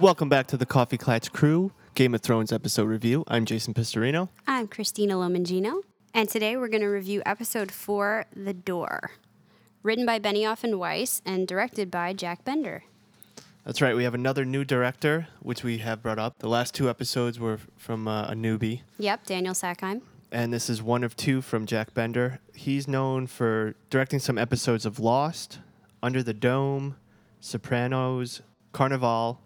Welcome back to the Coffee Klatch Crew Game of Thrones episode review. I'm Jason Pistorino. I'm Christina Lomangino, and today we're going to review episode four, The Door, written by Benioff and Weiss and directed by Jack Bender. That's right. We have another new director, which we have brought up. The last two episodes were from uh, a newbie, Yep, Daniel Sackheim. and this is one of two from Jack Bender. He's known for directing some episodes of Lost, Under the Dome, Sopranos, Carnivàle,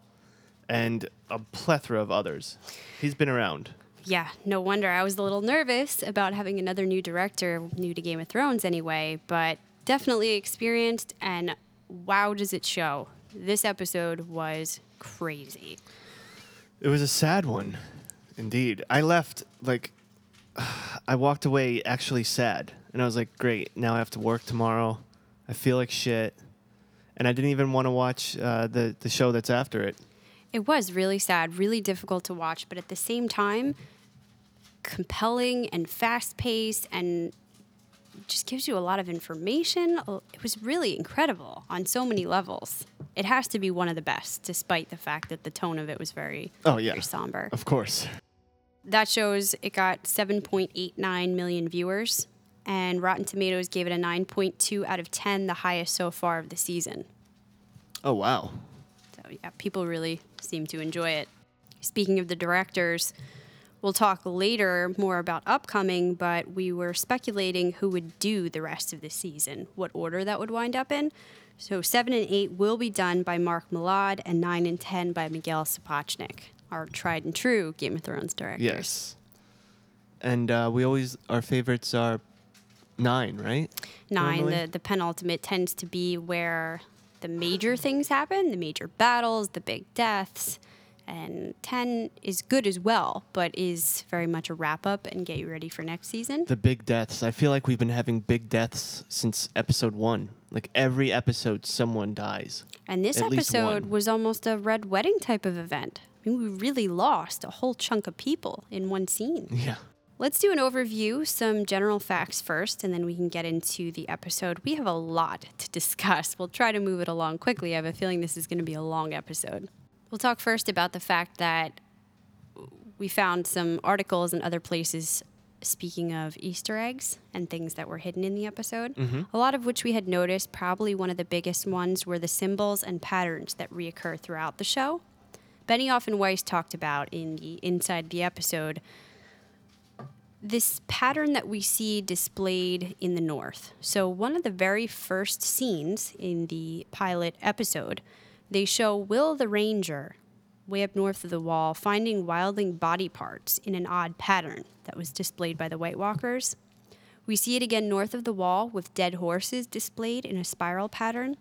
and a plethora of others. He's been around. Yeah, no wonder I was a little nervous about having another new director, new to Game of Thrones anyway, but definitely experienced, and wow, does it show. This episode was crazy. It was a sad one, indeed. I left like I walked away actually sad, and I was like, "Great, now I have to work tomorrow. I feel like shit," and I didn't even want to watch uh, the the show that's after it. It was really sad, really difficult to watch, but at the same time, compelling and fast paced and just gives you a lot of information. It was really incredible on so many levels. It has to be one of the best, despite the fact that the tone of it was very, Oh yeah, very somber. of course. That shows it got 7.89 million viewers, and Rotten Tomatoes gave it a 9.2 out of 10, the highest so far of the season. Oh wow. Yeah, people really seem to enjoy it. Speaking of the directors, we'll talk later more about upcoming, but we were speculating who would do the rest of the season, what order that would wind up in. So seven and eight will be done by Mark Mylod, and nine and ten by Miguel Sapochnik, our tried and true Game of Thrones directors. Yes. And uh, we always our favorites are nine, right? Nine, Normally? the, the penultimate tends to be where the major things happen, the major battles, the big deaths. And 10 is good as well, but is very much a wrap up and get you ready for next season. The big deaths. I feel like we've been having big deaths since episode one. Like every episode, someone dies. And this at episode was almost a red wedding type of event. I mean, we really lost a whole chunk of people in one scene. Yeah. Let's do an overview, some general facts first, and then we can get into the episode. We have a lot to discuss. We'll try to move it along quickly. I have a feeling this is going to be a long episode. We'll talk first about the fact that we found some articles and other places speaking of Easter eggs and things that were hidden in the episode, mm-hmm. a lot of which we had noticed. Probably one of the biggest ones were the symbols and patterns that reoccur throughout the show. Benioff and Weiss talked about in the inside the episode this pattern that we see displayed in the north. So, one of the very first scenes in the pilot episode, they show Will the Ranger way up north of the wall, finding wildling body parts in an odd pattern that was displayed by the White Walkers. We see it again north of the wall with dead horses displayed in a spiral pattern.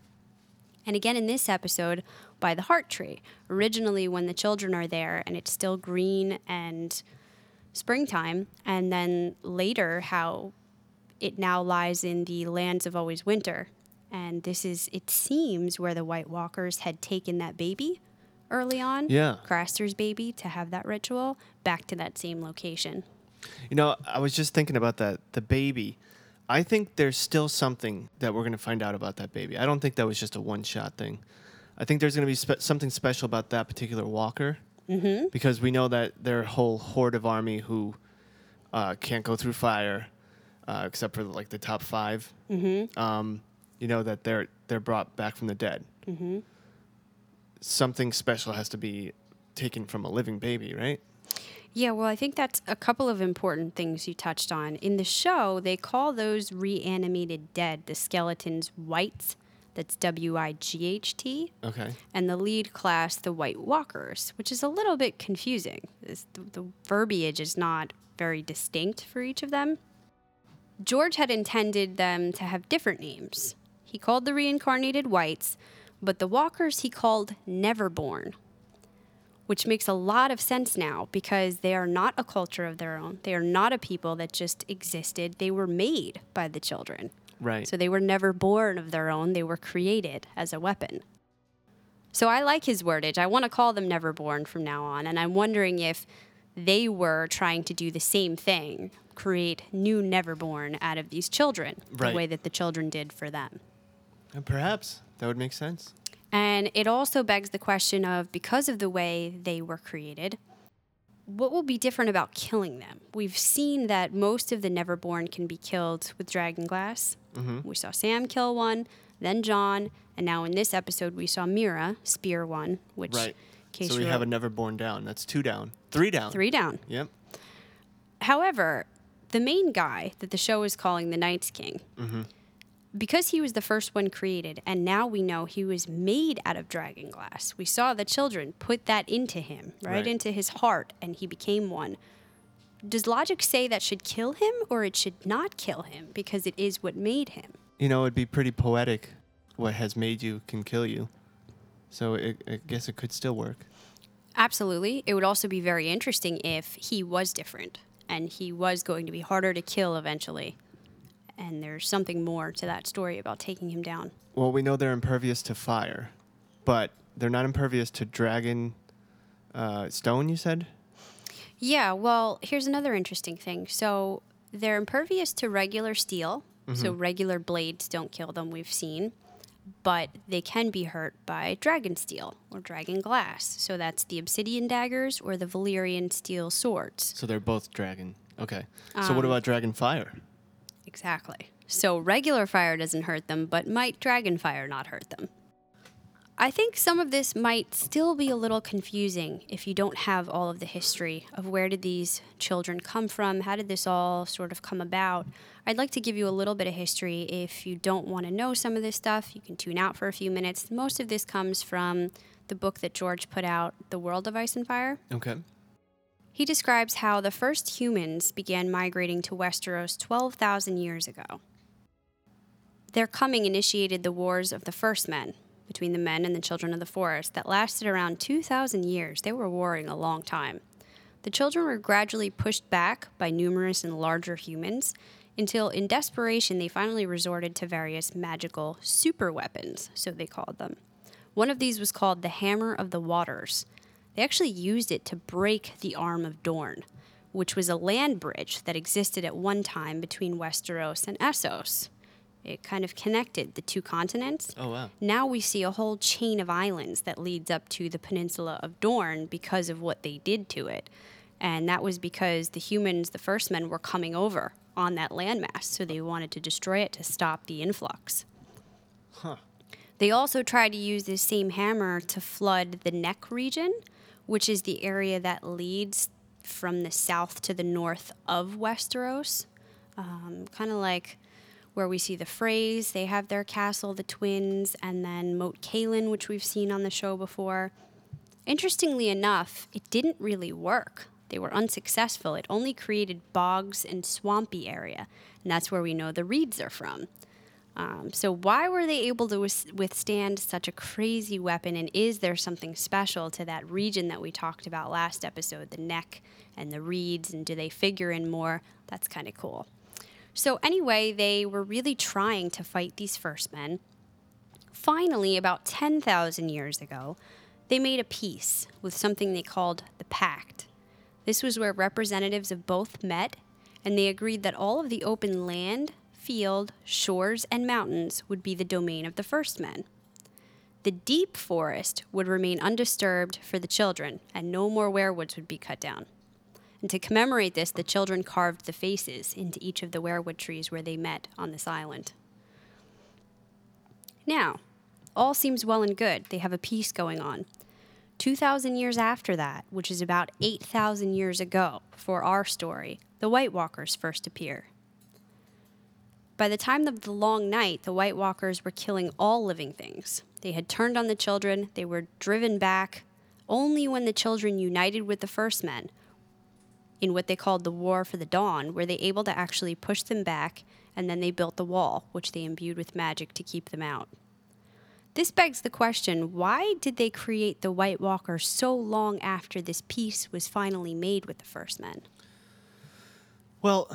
And again in this episode by the heart tree, originally when the children are there and it's still green and springtime, and then later how it now lies in the lands of always winter. And this is, it seems, where the White Walkers had taken that baby early on, Yeah. Craster's baby, to have that ritual back to that same location. You know, I was just thinking about that. The baby. I think there's still something that we're going to find out about that baby. I don't think that was just a one shot thing. I think there's going to be spe- something special about that particular walker mm-hmm. because we know that their whole horde of army who uh, can't go through fire, uh, except for like the top 5 Mm-hmm. Um, you know that they're they're brought back from the dead. Mm-hmm. Something special has to be taken from a living baby, right? Yeah, well, I think that's a couple of important things you touched on. In the show, they call those reanimated dead the skeletons whites. That's W I G H T. Okay. And the lead class, the White Walkers, which is a little bit confusing. This, the, the verbiage is not very distinct for each of them. George had intended them to have different names. He called the reincarnated whites, but the walkers he called Neverborn, which makes a lot of sense now because they are not a culture of their own. They are not a people that just existed. They were made by the children. Right. So they were never born of their own, they were created as a weapon. So I like his wordage. I want to call them Neverborn from now on, and I'm wondering if they were trying to do the same thing, create new Neverborn out of these children, Right. the way that the children did for them. Uh, Perhaps that would make sense. And it also begs the question of because of the way they were created, what will be different about killing them? We've seen that most of the Neverborn can be killed with dragon glass. Mm-hmm. We saw Sam kill one, then Jon, and now in this episode we saw Meera spear one, which Right. Case so we have a wrote- never born down. That's two down. Three down. three down. Yep. However, the main guy that the show is calling the Night's King, mm-hmm. because he was the first one created, and now we know he was made out of dragon glass. We saw the children put that into him, right, Right. into his heart, and he became one. Does logic say that should kill him, or it should not kill him because it is what made him? You know, it'd be pretty poetic. What has made you can kill you. So it, I guess it could still work. Absolutely. It would also be very interesting if he was different and he was going to be harder to kill eventually. And there's something more to that story about taking him down. Well, we know they're impervious to fire, but they're not impervious to dragon uh, stone. You said. Yeah, well, here's another interesting thing. So they're impervious to regular steel, so mm-hmm. regular blades don't kill them, we've seen. But they can be hurt by dragon steel or dragon glass. So that's the obsidian daggers or the Valyrian steel swords. So they're both dragon. Okay. So what um, about dragon fire? Exactly. So regular fire doesn't hurt them, but might dragon fire not hurt them? I think some of this might still be a little confusing if you don't have all of the history of where did these children come from, how did this all sort of come about. I'd like to give you a little bit of history. If you don't want to know some of this stuff, you can tune out for a few minutes. Most of this comes from the book that George put out, The World of Ice and Fire. Okay. He describes how the first humans began migrating to Westeros 12,000 years ago. Their coming initiated the wars of the first men between the men and the children of the forest that lasted around 2,000 years. They were warring a long time. The children were gradually pushed back by numerous and larger humans until, in desperation, they finally resorted to various magical super weapons, so they called them. One of these was called the Hammer of the Waters. They actually used it to break the arm of Dorne, which was a land bridge that existed at one time between Westeros and Essos. It kind of connected the two continents. Oh wow. Now we see a whole chain of islands that leads up to the peninsula of Dorne because of what they did to it. And that was because the humans, the first men, were coming over on that landmass, so they wanted to destroy it to stop the influx. Huh. They also tried to use this same hammer to flood the neck region, which is the area that leads from the south to the north of Westeros. Um, kind of like where we see the Freys. They have their castle, the twins, and then Moat Cailin, which we've seen on the show before. Interestingly enough, it didn't really work. They were unsuccessful. It only created bogs and swampy area, and that's where we know the reeds are from. Um, so, why were they able to withstand such a crazy weapon? And is there something special to that region that we talked about last episode, the neck and the reeds? And do they figure in more? That's kind of cool. So, anyway, they were really trying to fight these first men. Finally, about 10,000 years ago, they made a peace with something they called the Pact. This was where representatives of both met, and they agreed that all of the open land, field, shores, and mountains would be the domain of the first men. The deep forest would remain undisturbed for the children, and no more weirwoods would be cut down. And to commemorate this, the children carved the faces into each of the weirwood trees where they met on this island. Now, all seems well and good. They have a peace going on. 2,000 years after that, which is about 8,000 years ago for our story, the White Walkers first appear. By the time of the long night, the White Walkers were killing all living things. They had turned on the children, they were driven back. Only when the children united with the first men, in what they called the War for the Dawn, were they able to actually push them back, and then they built the wall, which they imbued with magic to keep them out. This begs the question why did they create the White Walker so long after this peace was finally made with the first men? Well,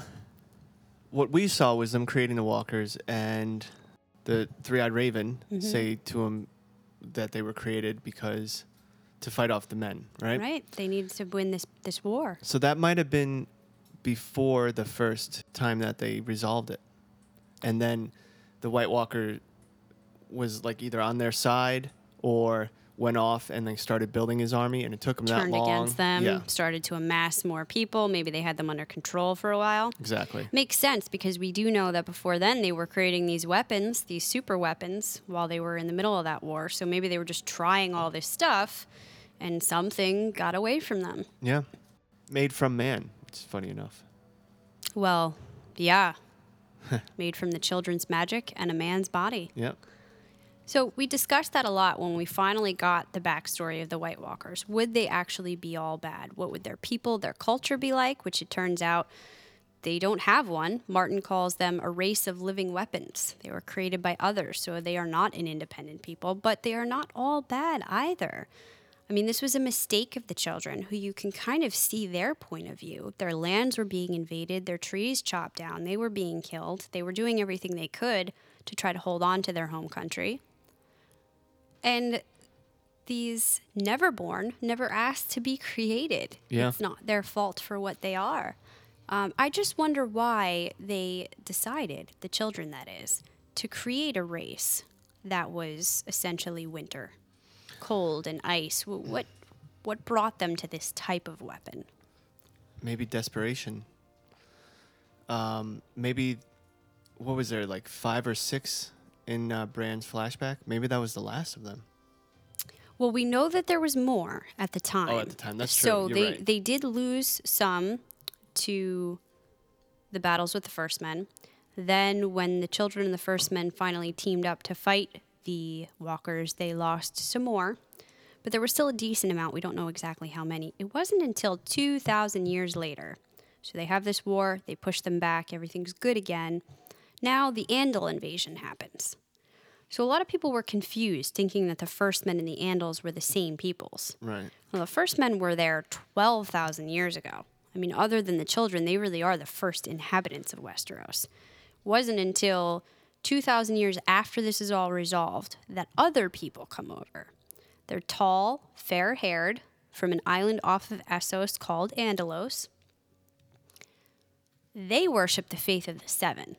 what we saw was them creating the walkers, and the three-eyed raven Mm-hmm. say to them that they were created because to fight off the men, right? Right? They needed to win this, this war. So that might have been before the first time that they resolved it, and then the White Walker was like either on their side or went off and they started building his army, and it took him Turned that long. Turned against them, Yeah, started to amass more people. Maybe they had them under control for a while. exactly. Makes sense because we do know that before then they were creating these weapons, these super weapons, while they were in the middle of that war. So maybe they were just trying all this stuff and something got away from them. Yeah, made from man. It's funny enough. Well, yeah. Made from the children's magic and a man's body. Yep. So we discussed that a lot when we finally got the backstory of the White Walkers. Would they actually be all bad? What would their people, their culture be like? Which it turns out they don't have one. Martin calls them a race of living weapons. They were created by others, so they are not an independent people, but they are not all bad either. I mean, this was a mistake of the children, who you can kind of see their point of view. Their lands were being invaded, their trees chopped down, they were being killed, they were doing everything they could to try to hold on to their home country. And these never born never asked to be created. Yeah. It's not their fault for what they are. Um, I just wonder why they decided, the children that is, to create a race that was essentially winter, cold and ice. Wh- What, what brought them to this type of weapon? maybe desperation. Um, maybe what was there like five or six in uh, Bran's flashback? Maybe that was the last of them. Well, we know that there was more at the time. Oh, at the time. That's so true. You're they right. they did lose some to the battles with the first men. Then, when the children and the first men finally teamed up to fight the walkers, they lost some more. But there was still a decent amount. We don't know exactly how many. It wasn't until 2,000 years later. So they have this war, they push them back, everything's good again. Now the Andal invasion happens. So a lot of people were confused, thinking that the first men and the Andals were the same peoples. Right. Well, the first men were there 12,000 years ago. I mean, other than the children, they really are the first inhabitants of Westeros. Wasn't until 2,000 years after this is all resolved that other people come over. They're tall, fair haired, from an island off of Essos called Andalos. They worship the faith of the Seven.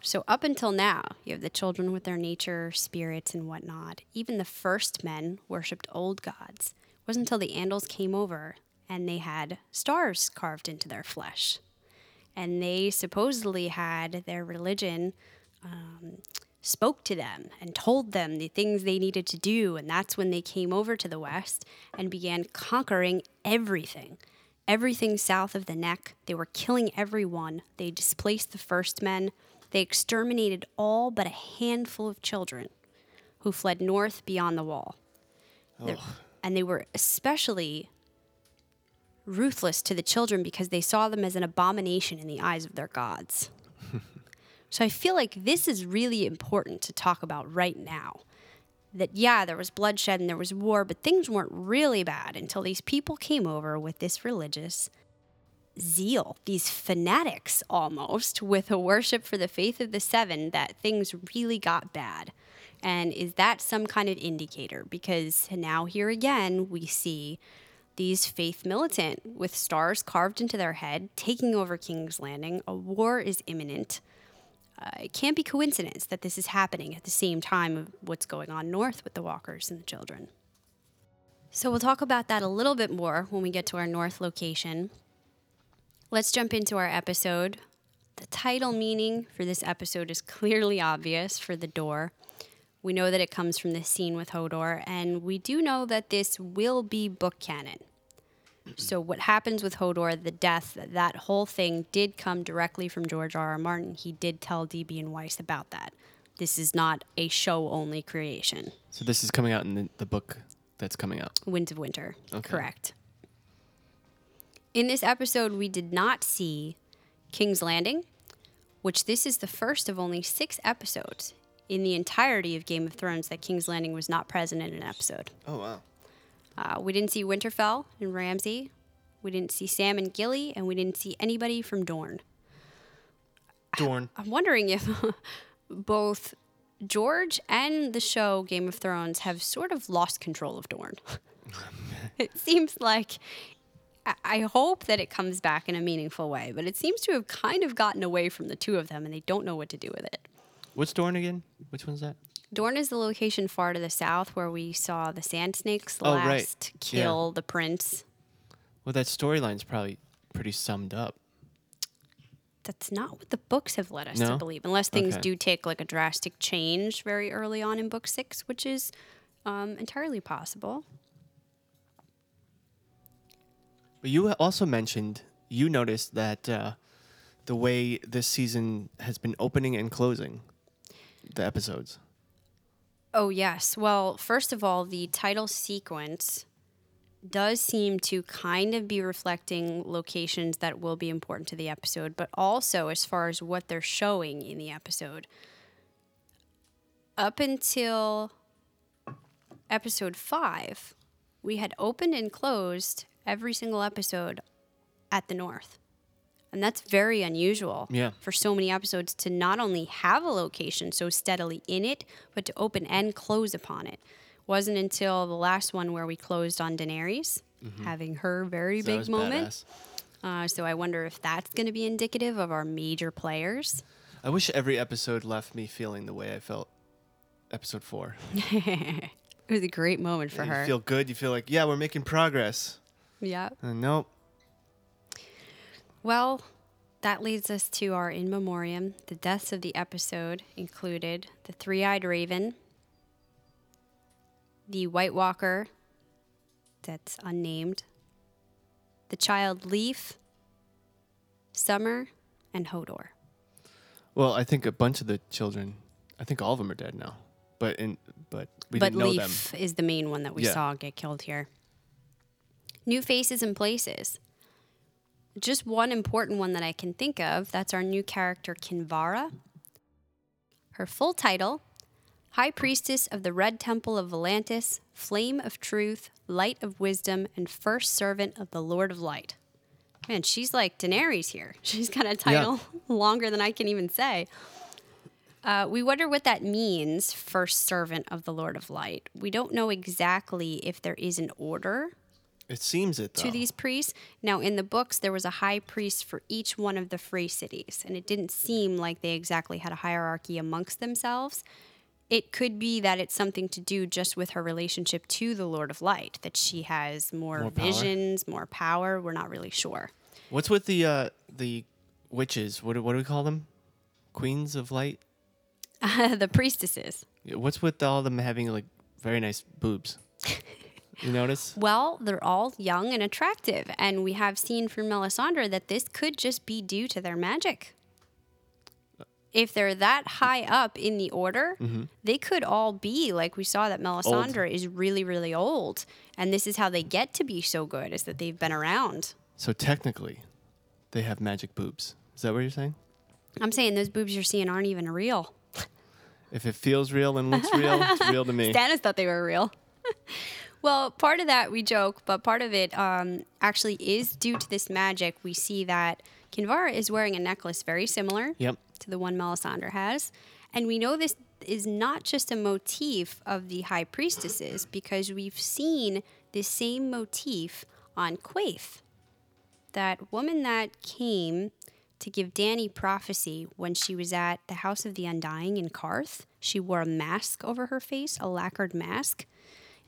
So up until now, you have the children with their nature, spirits, and whatnot. Even the first men worshipped old gods. It wasn't until the Andals came over and they had stars carved into their flesh. And they supposedly had their religion um, spoke to them and told them the things they needed to do. And that's when they came over to the West and began conquering everything. Everything south of the neck. They were killing everyone. They displaced the first men. They exterminated all but a handful of children who fled north beyond the wall. They're- And they were especially ruthless to the children because they saw them as an abomination in the eyes of their gods. so I feel like this is really important to talk about right now. That, yeah, there was bloodshed and there was war, but things weren't really bad until these people came over with this religious zeal, these fanatics almost, with a worship for the faith of the seven, that things really got bad. And is that some kind of indicator? Because now, here again, we see these faith militant with stars carved into their head taking over King's Landing. A war is imminent. Uh, it can't be coincidence that this is happening at the same time of what's going on north with the walkers and the children. So we'll talk about that a little bit more when we get to our north location. Let's jump into our episode. The title meaning for this episode is clearly obvious for the door. We know that it comes from the scene with Hodor, and we do know that this will be book canon. So, what happens with Hodor, the death, that whole thing did come directly from George R. R. Martin. He did tell DB and Weiss about that. This is not a show only creation. So this is coming out in the, the book that's coming out. Winds of Winter. Okay. Correct. In this episode, we did not see King's Landing, which this is the first of only six episodes in the entirety of Game of Thrones that King's Landing was not present in an episode. Oh wow. Uh, we didn't see Winterfell and Ramsay. We didn't see Sam and Gilly, and we didn't see anybody from Dorne. Dorn. I'm wondering if both George and the show Game of Thrones have sort of lost control of Dorne. it seems like I hope that it comes back in a meaningful way, but it seems to have kind of gotten away from the two of them and they don't know what to do with it. What's Dorne again? Which one's that? Dorne is the location far to the south where we saw the Sand Snakes Oh, last right. kill the prince. Well, that storyline's probably pretty summed up. That's not what the books have led us to believe, unless things Okay. do take like a drastic change very early on in book six, which is um, entirely possible. But you also mentioned you noticed that uh, the way this season has been opening and closing the episodes. Oh, yes. Well, first of all, the title sequence does seem to kind of be reflecting locations that will be important to the episode, but also as far as what they're showing in the episode. Up until episode five, we had opened and closed every single episode at the North. And that's very unusual Yeah. for so many episodes to not only have a location so steadily in it, but to open and close upon it. Wasn't until the last one where we closed on Daenerys, having her very Mm-hmm. Big moment. Uh, so I wonder if that's going to be indicative of our major players. I wish every episode left me feeling the way I felt episode four. It was a great moment for you her. You feel good. You feel like, yeah, we're making progress. yeah. Uh, nope. Well, that leads us to our in memoriam. The deaths of the episode included the three eyed raven, the White Walker, that's unnamed, the child Leaf, Summer, and Hodor. Well, I think a bunch of the children, I think all of them are dead now. But in but we but didn't know them. Leaf is the main one that we Yeah. saw get killed here. New faces and places. Just one important one that I can think of that's our new character, Kinvara. Her full title High Priestess of the Red Temple of Volantis, Flame of Truth, Light of Wisdom, and First Servant of the Lord of Light. Man, she's like Daenerys here. She's got a title longer than I can even say. Uh, we wonder what that means, first servant of the Lord of Light. We don't know exactly if there is an order It seems it though. to these priests. Now, in the books, there was a high priest for each one of the free cities, and it didn't seem like they exactly had a hierarchy amongst themselves. It could be that it's something to do just with her relationship to the Lord of Light, that she has more, More power? visions, more power. We're not really sure. What's with the uh the witches? What do, what do we call them? Queens of light. the priestesses. Yeah, What's with all of them having like very nice boobs? you notice? Well, they're all young and attractive, and we have seen from Melisandre that this could just be due to their magic. if they're that high up in the order, Mm-hmm. they could all be like we saw that Melisandre is really, really old. And this is how they get to be so good, is that they've been around. So technically, they have magic boobs. Is that what you're saying? I'm saying those boobs you're seeing aren't even real. If it feels real and looks real, it's real to me. Stannis thought they were real. well, part of that we joke, but part of it um, actually is due to this magic. We see that Kinvara is wearing a necklace very similar Yep. to the one Melisandre has. And we know this is not just a motif of the high priestesses because we've seen the same motif on Quaithe. That woman that came to give Dany prophecy when she was at the House of the Undying in Qarth. She wore a mask over her face, a lacquered mask.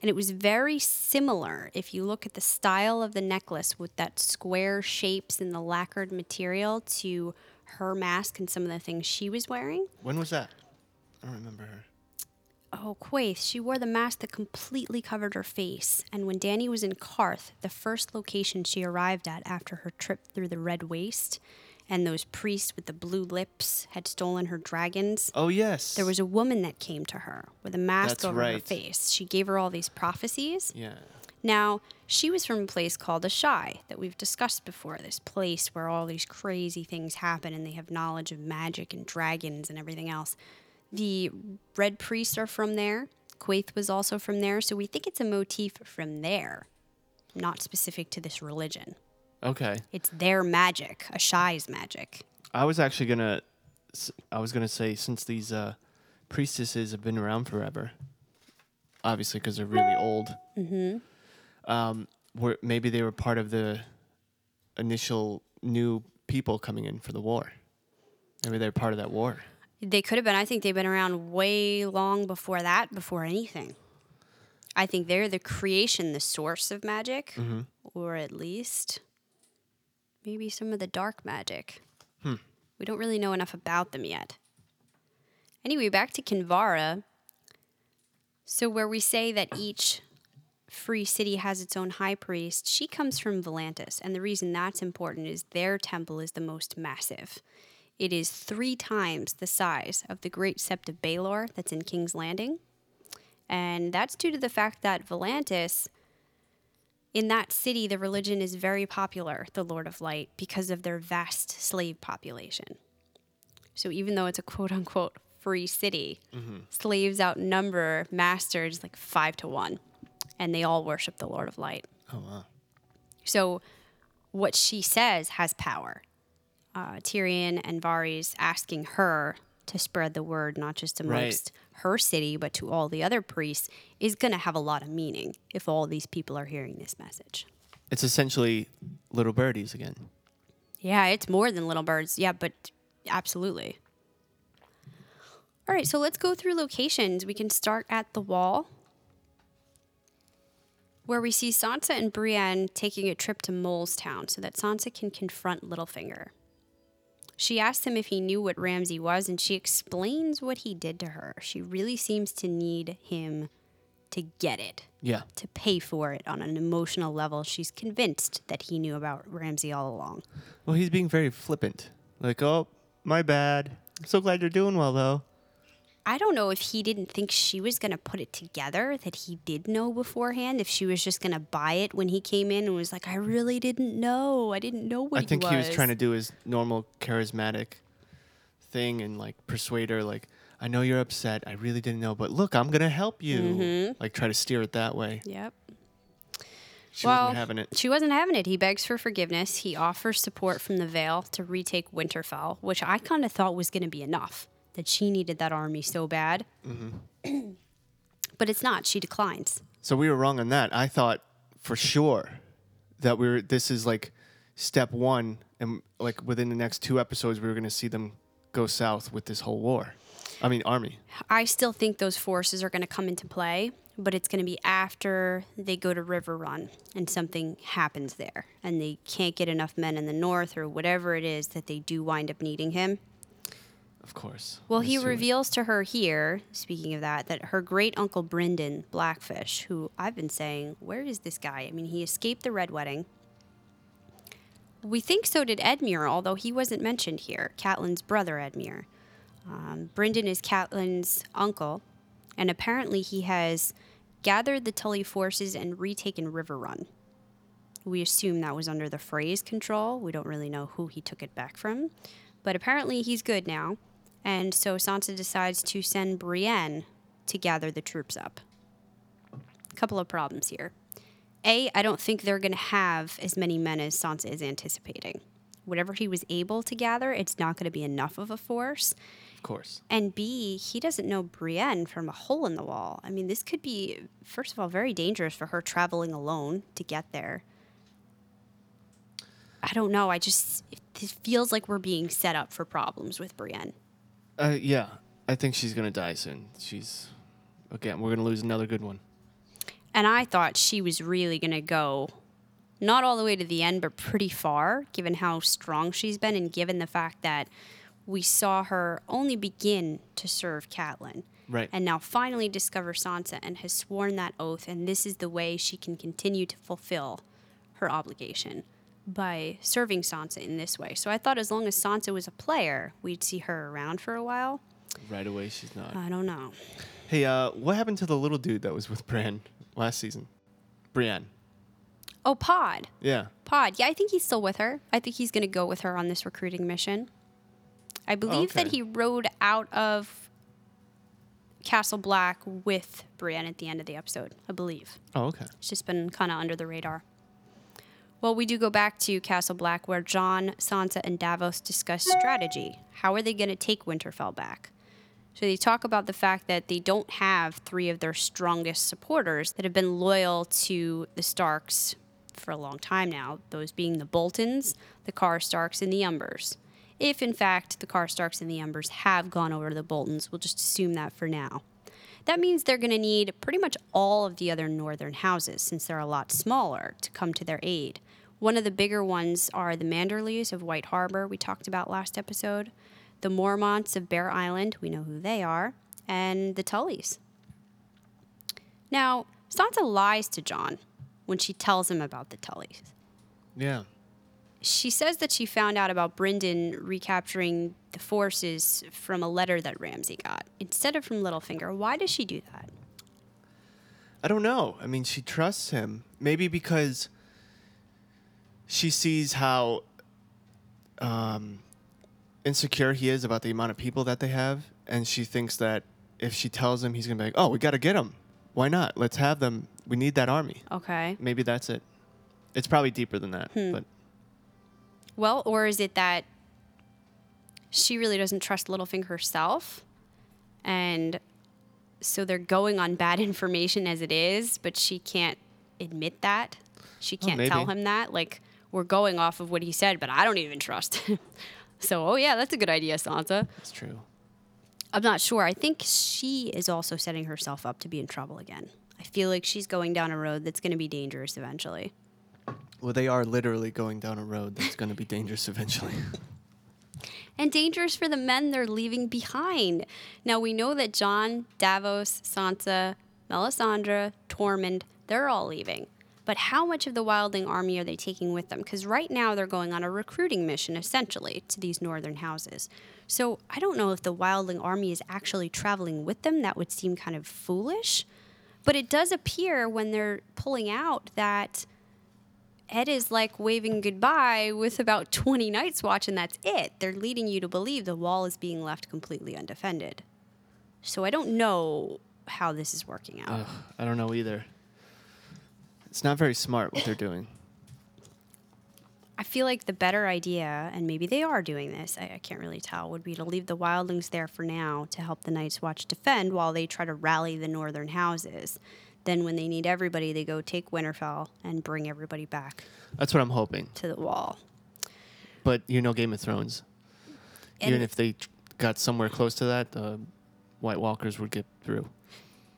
And it was very similar if you look at the style of the necklace with that square shapes and the lacquered material to her mask and some of the things she was wearing. When was that? I don't remember her. Oh, Quaithe, she wore the mask that completely covered her face. And when Dany was in Qarth, the first location she arrived at after her trip through the Red Waste, and those priests with the blue lips had stolen her dragons, Oh yes. there was a woman that came to her with a mask That's over her right. face. She gave her all these prophecies. Yeah. Now, she was from a place called Asshai that we've discussed before, this place where all these crazy things happen and they have knowledge of magic and dragons and everything else. The red priests are from there. Quaithe was also from there, so we think it's a motif from there, not specific to this religion. Okay. It's their magic, Asshai's magic. I was actually gonna, I was gonna say since these uh, priestesses have been around forever, obviously because they're really old. Mm-hmm. Um, were maybe they were part of the initial new people coming in for the war. Maybe they're part of that war. They could have been. I think they've been around way long before that, before anything. I think they're the creation, the source of magic, or at least maybe some of the dark magic. Hmm. We don't really know enough about them yet. Anyway, back to Kinvara. So, where we say that each free city has its own high priest, she comes from Volantis. And the reason that's important is their temple is the most massive. It is three times the size of the Great Sept of Baelor that's in King's Landing. And that's due to the fact that Volantis, in that city, the religion is very popular, the Lord of Light, because of their vast slave population. So even though it's a quote unquote free city, slaves outnumber masters like five to one, and they all worship the Lord of Light. Oh wow. So, what she says has power. Uh, Tyrion and Varys asking her to spread the word, not just amongst her city, but to all the other priests, is going to have a lot of meaning if all these people are hearing this message. It's essentially little birdies again. Yeah, it's more than little birds. Yeah, but absolutely. All right, so let's go through locations. We can start at the wall, where we see Sansa and Brienne taking a trip to Molestown so that Sansa can confront Littlefinger. She asks him if he knew what Ramsay was, and she explains what he did to her. She really seems to need him to get it, Yeah. to pay for it on an emotional level. She's convinced that he knew about Ramsay all along. Well, he's being very flippant. Like, oh, my bad. I'm so glad you're doing well, though. I don't know if he didn't think she was going to put it together, that he did know beforehand, if she was just going to buy it when he came in and was like, I really didn't know. I didn't know what I think he was. trying to do his normal charismatic thing and like persuade her, like, I know you're upset. I really didn't know, but look, I'm gonna help you. Mm-hmm. Like, try to steer it that way. Yep. She well, wasn't having it. She wasn't having it. He begs for forgiveness. He offers support from the Vale to retake Winterfell, which I kind of thought was going to be enough. That she needed that army so bad. Mm-hmm. but it's not. She declines. So we were wrong on that. I thought for sure that we were. This is like step one, and like within the next two episodes, we were gonna see them go south with this whole war. I mean, army. I still think those forces are going to come into play, but it's going to be after they go to Riverrun and something happens there and they can't get enough men in the north or whatever it is that they do wind up needing him. Of course. Well, he reveals to her here, speaking of that, that her great uncle Brynden Blackfish, who I've been saying, where is this guy? I mean, he escaped the Red Wedding. We think so did Edmure, although he wasn't mentioned here, Catelyn's brother Edmure. Um, Brynden is Catelyn's uncle, and apparently he has gathered the Tully forces and retaken Riverrun. We assume that was under the Frey's control. We don't really know who he took it back from, but apparently he's good now. And so Sansa decides to send Brienne to gather the troops up. A couple of problems here. A, I don't think they're going to have as many men as Sansa is anticipating. Whatever he was able to gather, it's not going to be enough of a force. Of course. And B, he doesn't know Brienne from a hole in the wall. I mean, this could be, first of all, very dangerous for her traveling alone to get there. I don't know. I just, it feels like we're being set up for problems with Brienne. Uh, yeah, I think she's gonna die soon. She's again. We're gonna lose another good one. And I thought she was really going to go not all the way to the end, but pretty far, given how strong she's been and given the fact that we saw her only begin to serve Catelyn. Right. And now finally discover Sansa and has sworn that oath, and this is the way she can continue to fulfill her obligation by serving Sansa in this way. So I thought as long as Sansa was a player, we'd see her around for a while. Right away, she's not. I don't know. Hey, uh, what happened to the little dude that was with Bran last season? Brienne. Oh, Pod. Yeah. Pod. Yeah, I think he's still with her. I think he's going to go with her on this recruiting mission. I believe that okay. he rode out of Castle Black with Brienne at the end of the episode. I believe. Oh, okay. It's just been kind of under the radar. Well, we do go back to Castle Black where Jon, Sansa, and Davos discuss strategy. How are they going to take Winterfell back? So they talk about the fact that they don't have three of their strongest supporters that have been loyal to the Starks for a long time now, those being the Boltons, the Karstarks, and the Umbers. If, in fact, the Karstarks and the Umbers have gone over to the Boltons, we'll just assume that for now. That means they're going to need pretty much all of the other northern houses, since they're a lot smaller, to come to their aid. One of the bigger ones are the Manderleys of White Harbor, we talked about last episode, the Mormonts of Bear Island, we know who they are, and the Tullys. Now, Sansa lies to Jon when she tells him about the Tullys. Yeah. She says that she found out about Brynden recapturing the forces from a letter that Ramsay got instead of from Littlefinger. Why does she do that? I don't know. I mean, she trusts him. Maybe because she sees how um, insecure he is about the amount of people that they have, and she thinks that if she tells him, he's gonna be like, "Oh, we got to get them. Why not? Let's have them. We need that army." Okay. Maybe that's it. It's probably deeper than that, but Well, or is it that she really doesn't trust Littlefinger herself? And so they're going on bad information as it is, but she can't admit that. She can't tell maybe. him that. Like, we're going off of what he said, but I don't even trust him. so, oh, yeah, that's a good idea, Sansa. That's true. I'm not sure. I think she is also setting herself up to be in trouble again. I feel like she's going down a road that's going to be dangerous eventually. Well, they are literally going down a road that's going to be dangerous eventually. and dangerous for the men they're leaving behind. Now we know that Jon, Davos, Sansa, Melisandre, Tormund, they're all leaving. But how much of the Wildling army are they taking with them? Because right now they're going on a recruiting mission, essentially, to these northern houses. So I don't know if the Wildling army is actually traveling with them. That would seem kind of foolish. But it does appear when they're pulling out that Edd is like waving goodbye with about 20 Night's Watch, and that's it. They're leading you to believe the wall is being left completely undefended. So I don't know how this is working out. Ugh, I don't know either. It's not very smart what they're doing. I feel like the better idea, and maybe they are doing this, I, I can't really tell, would be to leave the wildlings there for now to help the Night's Watch defend while they try to rally the northern houses. Then, when they need everybody, they go take Winterfell and bring everybody back That's what I'm hoping. to the wall. But you know, Game of Thrones. And- Even if they got somewhere close to that, the White Walkers would get through.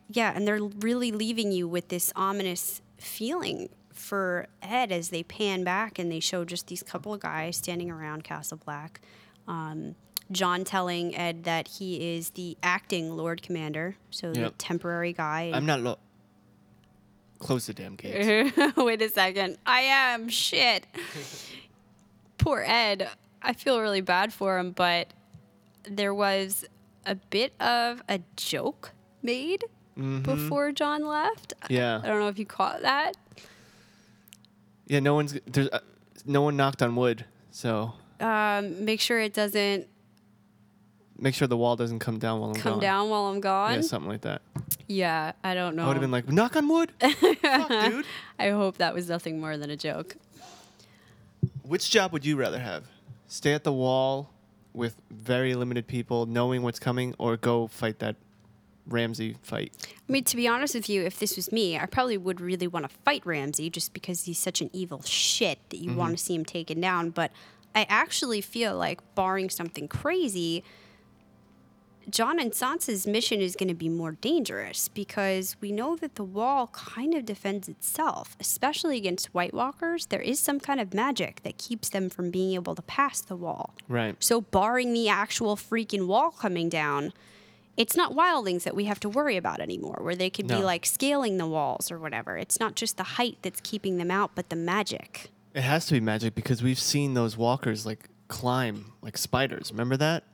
Yeah, and they're really leaving you with this ominous feeling for Edd as they pan back and they show just these couple of guys standing around Castle Black. Um, Jon telling Edd that he is the acting Lord Commander, so the temporary guy. I'm not. Lo- Close the damn gates. Wait a second. I am. Shit. Poor Edd. I feel really bad for him, but there was a bit of a joke made before Jon left. Yeah. I don't know if you caught that. Yeah, no one's there's uh, no one knocked on wood, so Um, make sure it doesn't make sure the wall doesn't come down while I'm come gone. Come down while I'm gone. Yeah, something like that. Yeah, I don't know. I would have been like, knock on wood. Fuck, dude. I hope that was nothing more than a joke. Which job would you rather have? Stay at the wall with very limited people, knowing what's coming, or go fight that Ramsay fight? I mean, to be honest with you, if this was me, I probably would really want to fight Ramsay just because he's such an evil shit that you want to mm-hmm. see him taken down. But I actually feel like, barring something crazy, Jon and Sansa's mission is going to be more dangerous because we know that the wall kind of defends itself, especially against White Walkers. There is some kind of magic that keeps them from being able to pass the wall. Right. So, barring the actual freaking wall coming down, it's not wildlings that we have to worry about anymore, where they could be like scaling the walls or whatever. It's not just the height that's keeping them out, but the magic. It has to be magic because we've seen those walkers like climb like spiders. Remember that?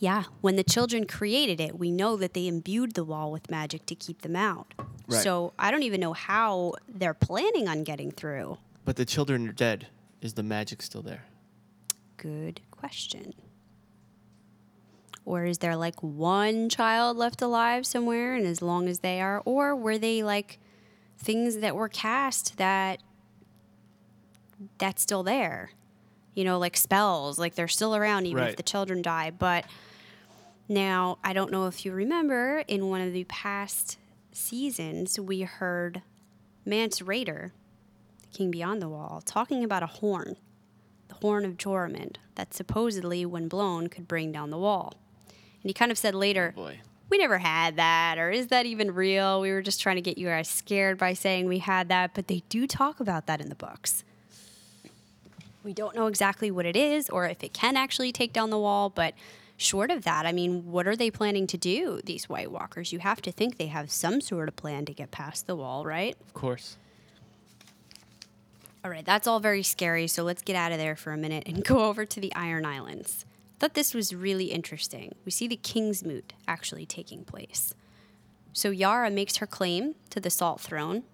Yeah, when the children created it, we know that they imbued the wall with magic to keep them out. Right. So, I don't even know how they're planning on getting through. But the children are dead. Is the magic still there? Good question. Or is there like one child left alive somewhere, and as long as they are, or were they like things that were cast that that's still there? You know, like spells, like they're still around even Right. if the children die. But now, I don't know if you remember in one of the past seasons, we heard Mance Rayder, the King Beyond the Wall, talking about a horn the horn of Joramun that supposedly, when blown, could bring down the wall. And he kind of said later, oh, Boy. We never had that, or is that even real? We were just trying to get you guys scared by saying we had that, but they do talk about that in the books. We don't know exactly what it is or if it can actually take down the wall, but short of that, I mean, what are they planning to do, these White Walkers? You have to think they have some sort of plan to get past the wall, right? Of course. All right, that's all very scary, so let's get out of there for a minute and go over to the Iron Islands. Thought this was really interesting. We see the King's Moot actually taking place. So Yara makes her claim to the Salt Throne.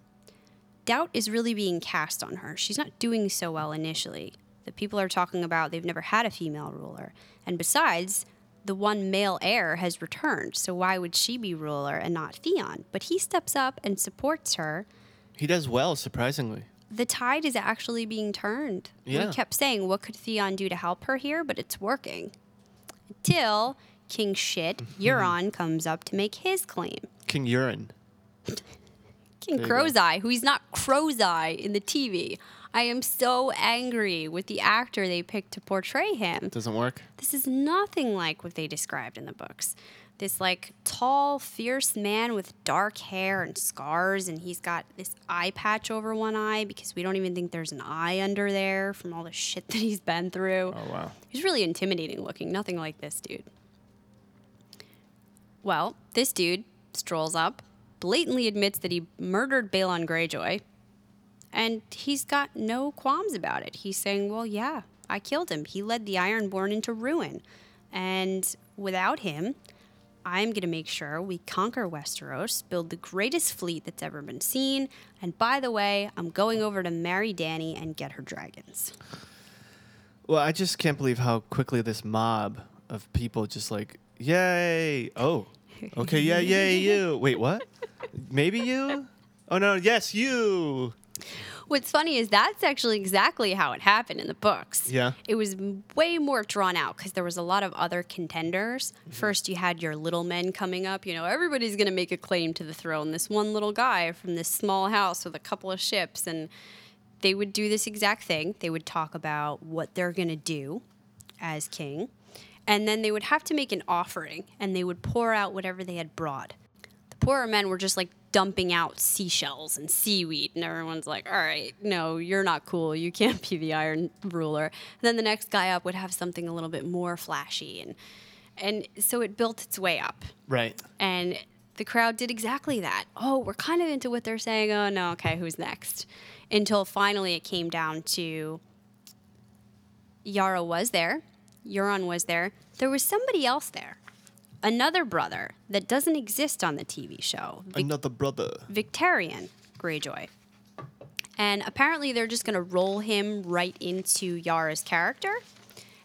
Doubt is really being cast on her. She's not doing so well initially. The people are talking about they've never had a female ruler. And besides, the one male heir has returned, so why would she be ruler and not Theon? But he steps up and supports her He does well, surprisingly. The tide is actually being turned. Yeah. We kept saying, what could Theon do to help her here? But it's working. Until King Shit, mm-hmm. Euron, comes up to make his claim. King Urine. King Crow's Eye, who he's not Crow's Eye in the TV. I am so angry with the actor they picked to portray him. Doesn't work. This is nothing like what they described in the books. This like tall, fierce man with dark hair and scars, and he's got this eye patch over one eye because we don't even think there's an eye under there from all the shit that he's been through. Oh wow. He's really intimidating looking. Nothing like this dude. Well, this dude strolls up, blatantly admits that he murdered Balon Greyjoy, and he's got no qualms about it. He's saying, Well, yeah, I killed him. He led the Ironborn into ruin. And without him, I'm going to make sure we conquer Westeros, build the greatest fleet that's ever been seen, and by the way, I'm going over to marry Dany and get her dragons. Well, I just can't believe how quickly this mob of people just like, yay! Oh, okay, yeah, yay, you. Wait, what? Maybe you? Oh no, yes, you. What's funny is that's actually exactly how it happened in the books. Yeah. It was way more drawn out because there was a lot of other contenders. Mm-hmm. First, you had your little men coming up. You know, everybody's going to make a claim to the throne. This one little guy from this small house with a couple of ships. And they would do this exact thing. They would talk about what they're going to do as king. And then they would have to make an offering and they would pour out whatever they had brought the poorer men were just like dumping out seashells and seaweed and everyone's like all right no you're not cool. You can't be the iron ruler. And then the next guy up would have something a little bit more flashy and and so it built its way up. Right. and the crowd did exactly that. Oh we're kind of into what they're saying. Oh no okay who's next? Until finally it came down to Yara was there Euron was there. There was somebody else there another brother that doesn't exist on the TV show, Vic- Another brother. Victarion Greyjoy. And apparently, they're just going to roll him right into Yara's character,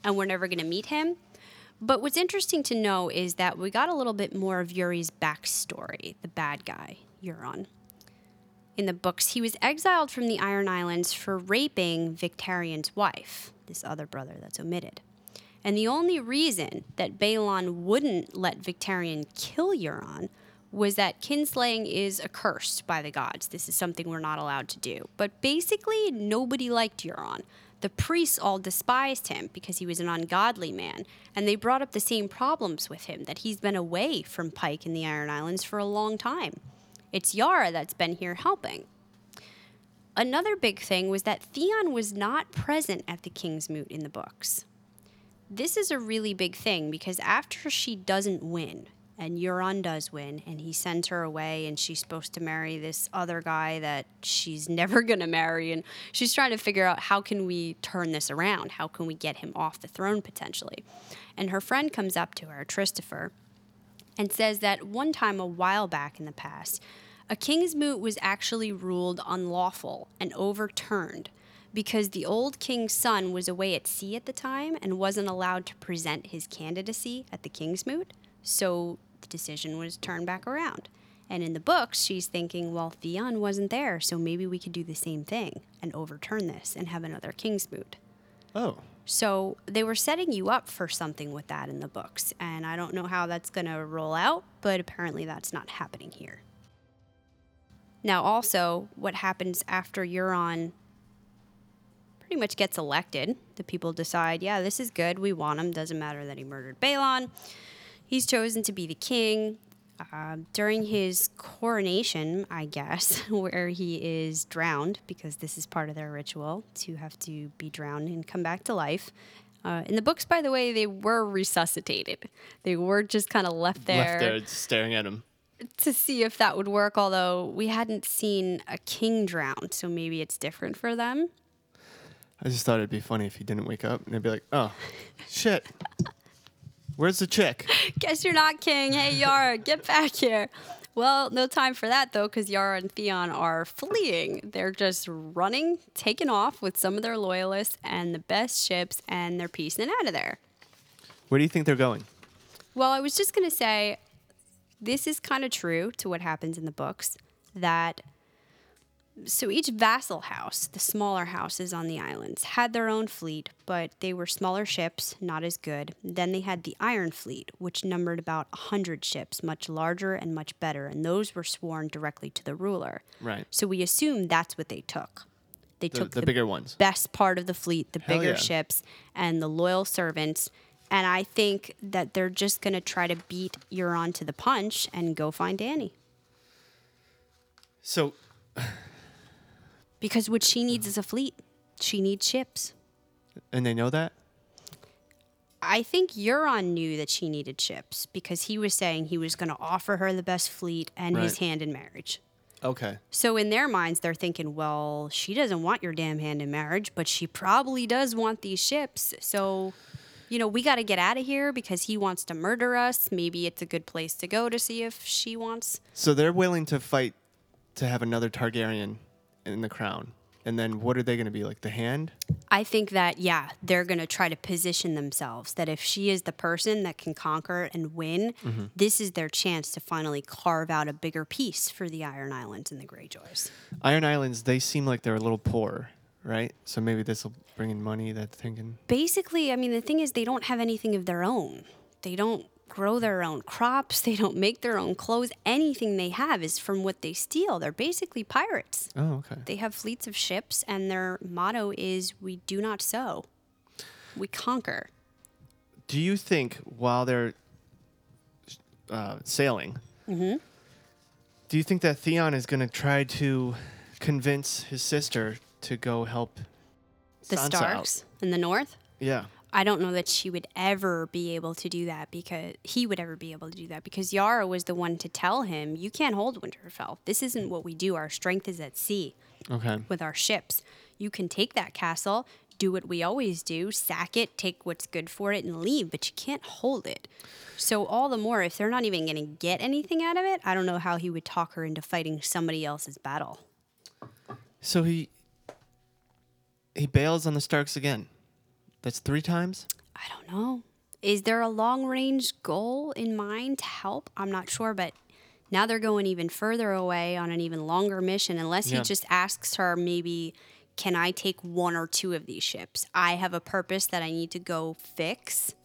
and we're never going to meet him. But what's interesting to know is that we got a little bit more of Yuri's backstory, the bad guy, Euron. In the books, he was exiled from the Iron Islands for raping Victarion's wife, this other brother that's omitted. And the only reason that Balon wouldn't let Victarion kill Euron was that kinslaying is accursed by the gods. This is something we're not allowed to do. But basically, nobody liked Euron. The priests all despised him because he was an ungodly man, and they brought up the same problems with him that he's been away from Pike in the Iron Islands for a long time. It's Yara that's been here helping. Another big thing was that Theon was not present at the King's Moot in the books. This is a really big thing because after she doesn't win, and Euron does win, and he sends her away, and she's supposed to marry this other guy that she's never gonna marry, and she's trying to figure out how can we turn this around? How can we get him off the throne potentially? And her friend comes up to her, Christopher, and says that one time a while back in the past, a king's moot was actually ruled unlawful and overturned because the old king's son was away at sea at the time and wasn't allowed to present his candidacy at the king's moot. So the decision was turned back around. And in the books, she's thinking, well, Theon wasn't there, so maybe we could do the same thing and overturn this and have another king's moot. Oh. So they were setting you up for something with that in the books, and I don't know how that's going to roll out, but apparently that's not happening here. Now, also, what happens after Euron pretty much gets elected? The people decide, yeah, this is good, we want him, doesn't matter that he murdered Balon. He's chosen to be the king. Uh, during his coronation, I guess, where he is drowned, because this is part of their ritual to have to be drowned and come back to life. Uh, in the books, by the way, they were resuscitated. They were just kind of left there, Left there staring at him. to see if that would work, although we hadn't seen a king drown, so maybe it's different for them. I just thought it'd be funny if he didn't wake up and they'd be like, oh, shit. Where's the chick? Guess you're not king. Hey, Yara, get back here. Well, no time for that though, because Yara and Theon are fleeing. They're just running, taking off with some of their loyalists and the best ships, and they're piecing out of there. Where do you think they're going? Well, I was just going to say this is kind of true to what happens in the books that so each vassal house, the smaller houses on the islands, had their own fleet, but they were smaller ships, not as good. Then they had the Iron Fleet, which numbered about 100 ships, much larger and much better, and those were sworn directly to the ruler. Right. So we assume that's what they took. They The, took the bigger ones. best part of the fleet, the Hell bigger yeah. ships, and the loyal servants. And I think that they're just going to try to beat Euron to the punch and go find Dany. So, Because what she needs is a fleet. She needs ships. and they know that? I think Euron knew that she needed ships because he was saying he was going to offer her the best fleet and his hand in marriage. Okay. So in their minds, they're thinking, well, she doesn't want your damn hand in marriage, but she probably does want these ships. So, you know, we got to get out of here because he wants to murder us. Maybe it's a good place to go to see if she wants. So they're willing to fight to have another Targaryen in the crown. And then what are they going to be like? The hand? I think that, yeah, they're going to try to position themselves that if she is the person that can conquer and win, mm-hmm. this is their chance to finally carve out a bigger piece for the Iron Islands and the Greyjoys. Iron Islands, they seem like they're a little poor, right? So maybe this will bring in money, that thinking. basically, I mean, the thing is, they don't have anything of their own. They don't grow their own crops. They don't make their own clothes. Anything they have is from what they steal. They're basically pirates. Oh, okay. They have fleets of ships, and their motto is "We do not sow, we conquer." Do you think while they're uh, sailing, Mm-hmm. do you think that Theon is going to try to convince his sister to go help The Sansa Starks out? in the north. Yeah. I don't know that she would ever be able to do that because he would ever be able to do that because Yara was the one to tell him, "You can't hold Winterfell. This isn't what we do. Our strength is at sea." Okay. with our ships. You can take that castle. do what we always do sack it, take what's good for it, and leave, but you can't hold it. So, all the more, if they're not even going to get anything out of it, I don't know how he would talk her into fighting somebody else's battle. So he he bails on the Starks again. That's three times. I don't know. Is there a long range goal in mind to help? I'm not sure, but now they're going even further away on an even longer mission. Unless he just asks her, maybe, can I take one or two of these ships? I have a purpose that I need to go fix.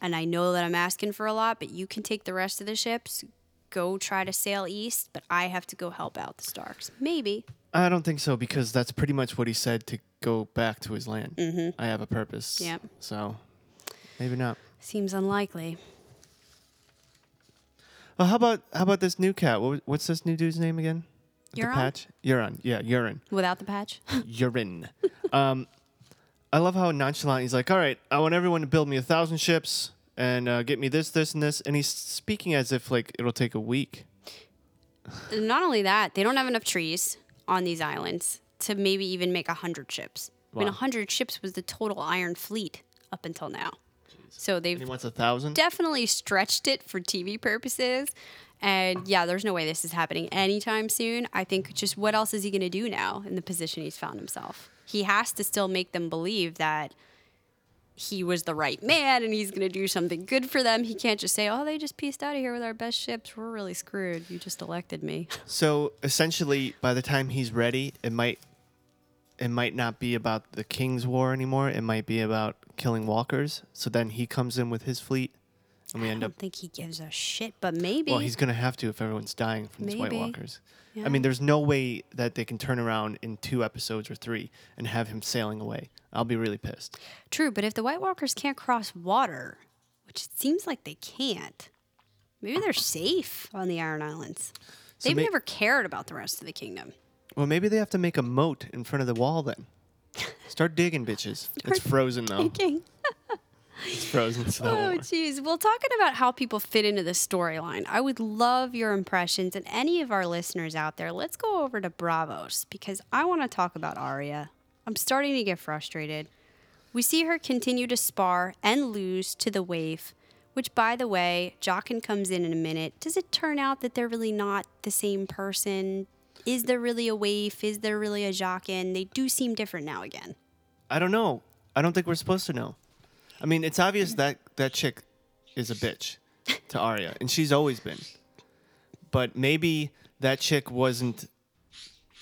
And I know that I'm asking for a lot, but you can take the rest of the ships, go try to sail east, but I have to go help out the Starks. Maybe. I don't think so because that's pretty much what he said to go back to his land. Mm-hmm. I have a purpose. Yep. So maybe not. Seems unlikely. Well, how about how about this new cat? What, what's this new dude's name again? Euron? The patch. Urine. Yeah, urine. Without the patch? urine. um, I love how nonchalant he's like, "All right, I want everyone to build me a thousand ships and uh, get me this, this, and this," and he's speaking as if like it'll take a week. not only that, they don't have enough trees on these islands to maybe even make a hundred ships. I mean, a hundred ships was the total Iron Fleet up until now. So they've he wants a thousand. definitely stretched it for TV purposes. And yeah, there's no way this is happening anytime soon. I think just what else is he going to do now in the position he's found himself? He has to still make them believe that he was the right man and he's going to do something good for them. He can't just say, "Oh, they just pieced out of here with our best ships. We're really screwed. You just elected me." So essentially, by the time he's ready, it might it might not be about the King's War anymore. It might be about killing walkers. So then he comes in with his fleet, and we I end up I don't think he gives a shit, but maybe. Well, he's gonna have to if everyone's dying from these White Maybe. Walkers. Yeah. I mean, there's no way that they can turn around in two episodes or three and have him sailing away. I'll be really pissed. True, but if the White Walkers can't cross water, which it seems like they can't, maybe they're safe on the Iron Islands. So They've may- never cared about the rest of the kingdom. Well, maybe they have to make a moat in front of the wall then. Start digging, bitches. it's frozen though. King. It's frozen. So Oh, won't jeez. Well, talking about how people fit into the storyline, I would love your impressions and any of our listeners out there. Let's go over to Braavos because I want to talk about Arya. I'm starting to get frustrated. We see her continue to spar and lose to the waif, which, by the way, Jaqen comes in in a minute. Does it turn out that they're really not the same person? Is there really a waif? Is there really a Jaqen? They do seem different now again. I don't know. I don't think we're supposed to know. I mean, it's obvious that that chick is a bitch to Arya, and she's always been. But maybe that chick wasn't.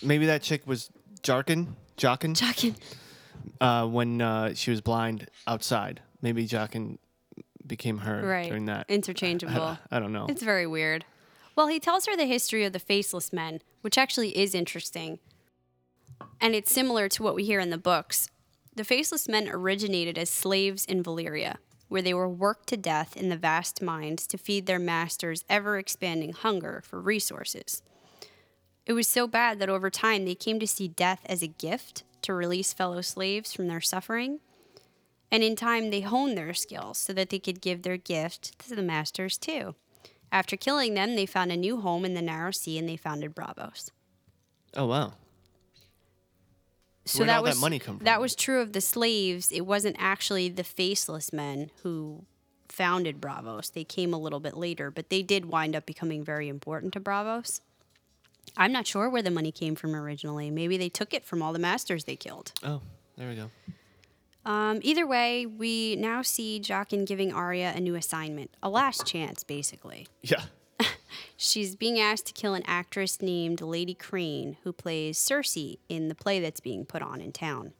Maybe that chick was Jarkin, Jaqen, Jaqen. uh, when uh, she was blind outside. Maybe Jaqen became her Right. during that. Interchangeable. I don't know. It's very weird. Well, he tells her the history of the faceless men, which actually is interesting. And it's similar to what we hear in the books. The faceless men originated as slaves in Valyria, where they were worked to death in the vast mines to feed their masters' ever expanding hunger for resources. It was so bad that over time they came to see death as a gift to release fellow slaves from their suffering. And in time, they honed their skills so that they could give their gift to the masters too. After killing them, they found a new home in the narrow sea and they founded Braavos. oh wow. So Where'd that all that was money come from? that was true of the slaves. It wasn't actually the faceless men who founded Braavos. They came a little bit later, but they did wind up becoming very important to Braavos. I'm not sure where the money came from originally. Maybe they took it from all the masters they killed. Oh, there we go. Um, either way, we now see Jaqen giving Arya a new assignment, a last chance, basically. Yeah. She's being asked to kill an actress named Lady Crane, who plays Cersei in the play that's being put on in town.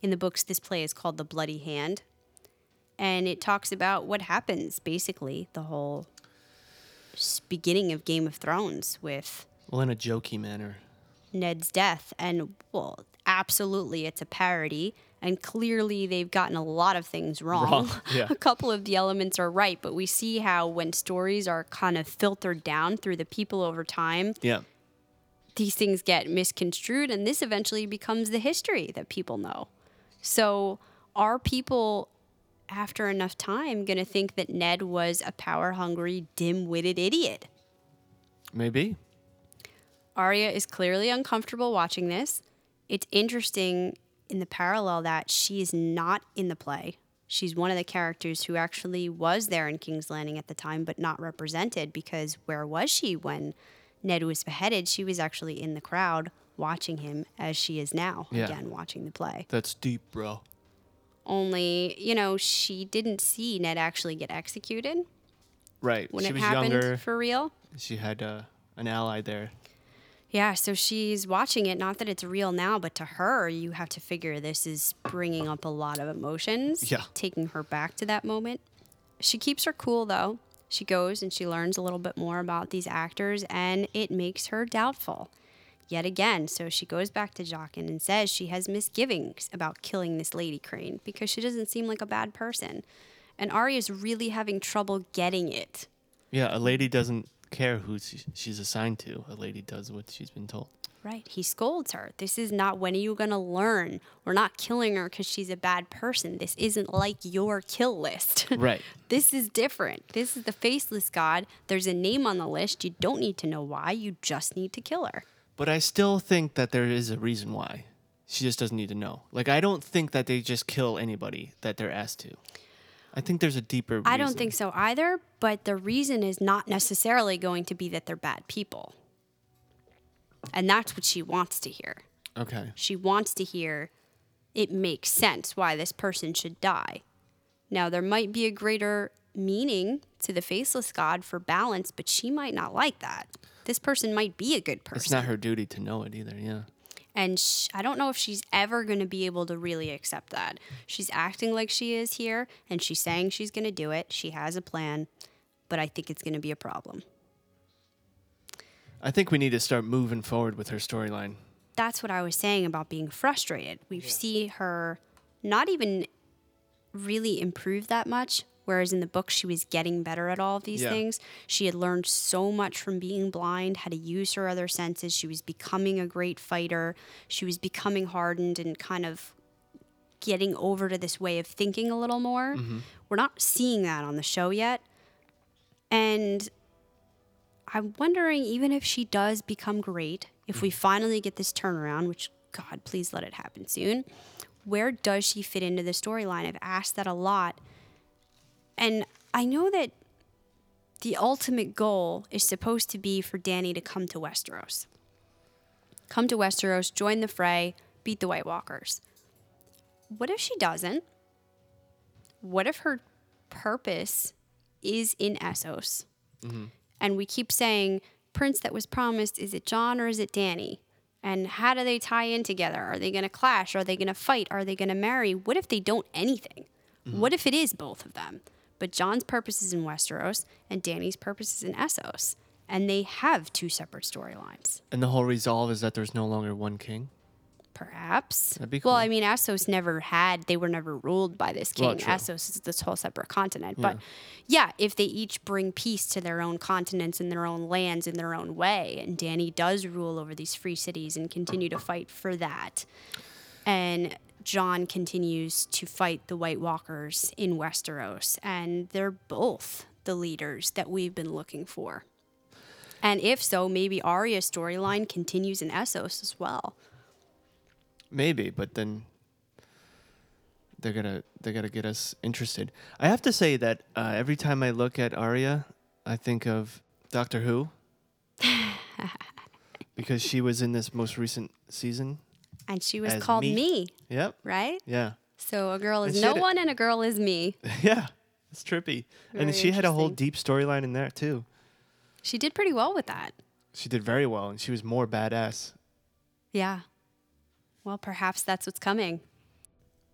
In the books, this play is called The Bloody Hand. And it talks about what happens, basically, the whole beginning of Game of Thrones with Well, in a jokey manner. Ned's death. And, well, absolutely, it's a parody. And clearly, they've gotten a lot of things wrong. Wrong, yeah. a couple of the elements are right, but we see how when stories are kind of filtered down through the people over time, Yeah. these things get misconstrued, and this eventually becomes the history that people know. So, are people, after enough time, going to think that Ned was a power hungry, dim witted idiot? Maybe. Arya is clearly uncomfortable watching this. It's interesting in the parallel that she is not in the play. She's one of the characters who actually was there in King's Landing at the time, but not represented because where was she when Ned was beheaded? She was actually in the crowd watching him as she is now, Yeah. again, watching the play. That's deep, bro. Only, you know, she didn't see Ned actually get executed Right. when she it was happened younger. for real. she had uh, an ally there. Yeah, so she's watching it. Not that it's real now, but to her, you have to figure this is bringing up a lot of emotions. Yeah. Taking her back to that moment. She keeps her cool, though. She goes and she learns a little bit more about these actors, and it makes her doubtful. Yet again, so she goes back to Jaqen and says she has misgivings about killing this Lady Crane because she doesn't seem like a bad person. And Arya is really having trouble getting it. Yeah, a lady doesn't care who she's assigned to. A lady does what she's been told. Right. He scolds her. This is not when are you going to learn? We're not killing her because she's a bad person. This isn't like your kill list. Right. this is different. This is the faceless god. There's a name on the list. You don't need to know why. You just need to kill her. But I still think that there is a reason why. She just doesn't need to know. Like I don't think that they just kill anybody that they're asked to. I think there's a deeper reason. I don't think so either, but the reason is not necessarily going to be that they're bad people. And that's what she wants to hear. Okay. She wants to hear it makes sense why this person should die. Now, there might be a greater meaning to the faceless god for balance, but she might not like that. This person might be a good person. It's not her duty to know it either. Yeah. And sh- I don't know if she's ever going to be able to really accept that. She's acting like she is here, and she's saying she's going to do it. She has a plan, but I think it's going to be a problem. I think we need to start moving forward with her storyline. that's what I was saying about being frustrated. We see her not even really improve that much. Whereas in the book, she was getting better at all of these Yeah. things. She had learned so much from being blind, how to use her other senses. She was becoming a great fighter. She was becoming hardened and kind of getting over to this way of thinking a little more. Mm-hmm. We're not seeing that on the show yet. And I'm wondering, even if she does become great, if we finally get this turnaround, which God, please let it happen soon, where does she fit into the storyline? I've asked that a lot. And I know that the ultimate goal is supposed to be for Dany to come to Westeros. Come to Westeros, join the fray, beat the White Walkers. What if she doesn't? What if her purpose is in Essos? Mm-hmm. and we keep saying prince that was promised is it jon or is it dany? And how do they tie in together? Are they going to clash? Are they going to fight? Are they going to marry? What if they don't anything? Mm-hmm. What if it is both of them but jon's purpose is in westeros and dany's purpose is in essos and they have two separate storylines. And the whole resolve is that there's no longer one king. perhaps. That'd be cool. well i mean essos never had they were never ruled by this king. Well, essos is this whole separate continent. But yeah if they each bring peace to their own continents and their own lands in their own way and dany does rule over these free cities and continue to fight for that. And jon continues to fight the white walkers in westeros and they're both the leaders that we've been looking for and if so maybe arya's storyline continues in essos as well Maybe, but then they're gonna they gotta get us interested. I have to say that uh, every time I look at Arya, I think of Doctor Who because she was in this most recent season. And she was called me. me. Yep. right? Yeah. So a girl is no a- one and a girl is me. Yeah. It's trippy. and she had a whole deep storyline in there too. She did pretty well with that. She did very well, and she was more badass. Yeah. Well, perhaps that's what's coming.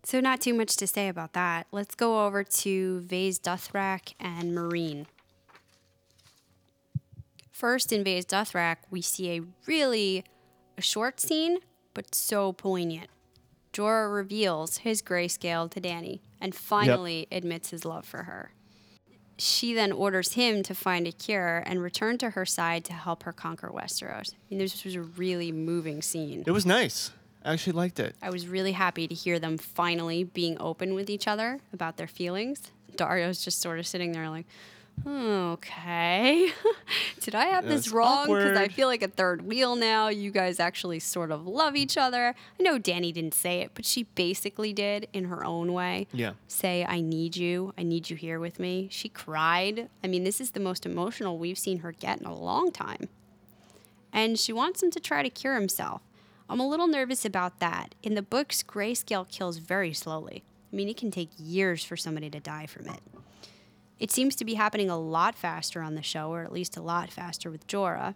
So, not too much to say about that. Let's go over to Vaes Dothrak and Meereen. First, in Vaes Dothrak, we see a really a short scene, but so poignant. Jorah reveals his grayscale to Dany and finally admits his love for her. She then orders him to find a cure and return to her side to help her conquer Westeros. I mean, this was a really moving scene. It was nice. I actually liked it. I was really happy to hear them finally being open with each other about their feelings. Daario's just sort of sitting there like, Okay. Did I have this wrong? Because I feel like a third wheel now. You guys actually sort of love each other. I know Dany didn't say it, but she basically did in her own way. Yeah. Say, I need you. I need you here with me. She cried. I mean, this is the most emotional we've seen her get in a long time. And she wants him to try to cure himself. I'm a little nervous about that. In the books, grayscale kills very slowly. I mean, it can take years for somebody to die from it. It seems to be happening a lot faster on the show, or at least a lot faster with Jorah.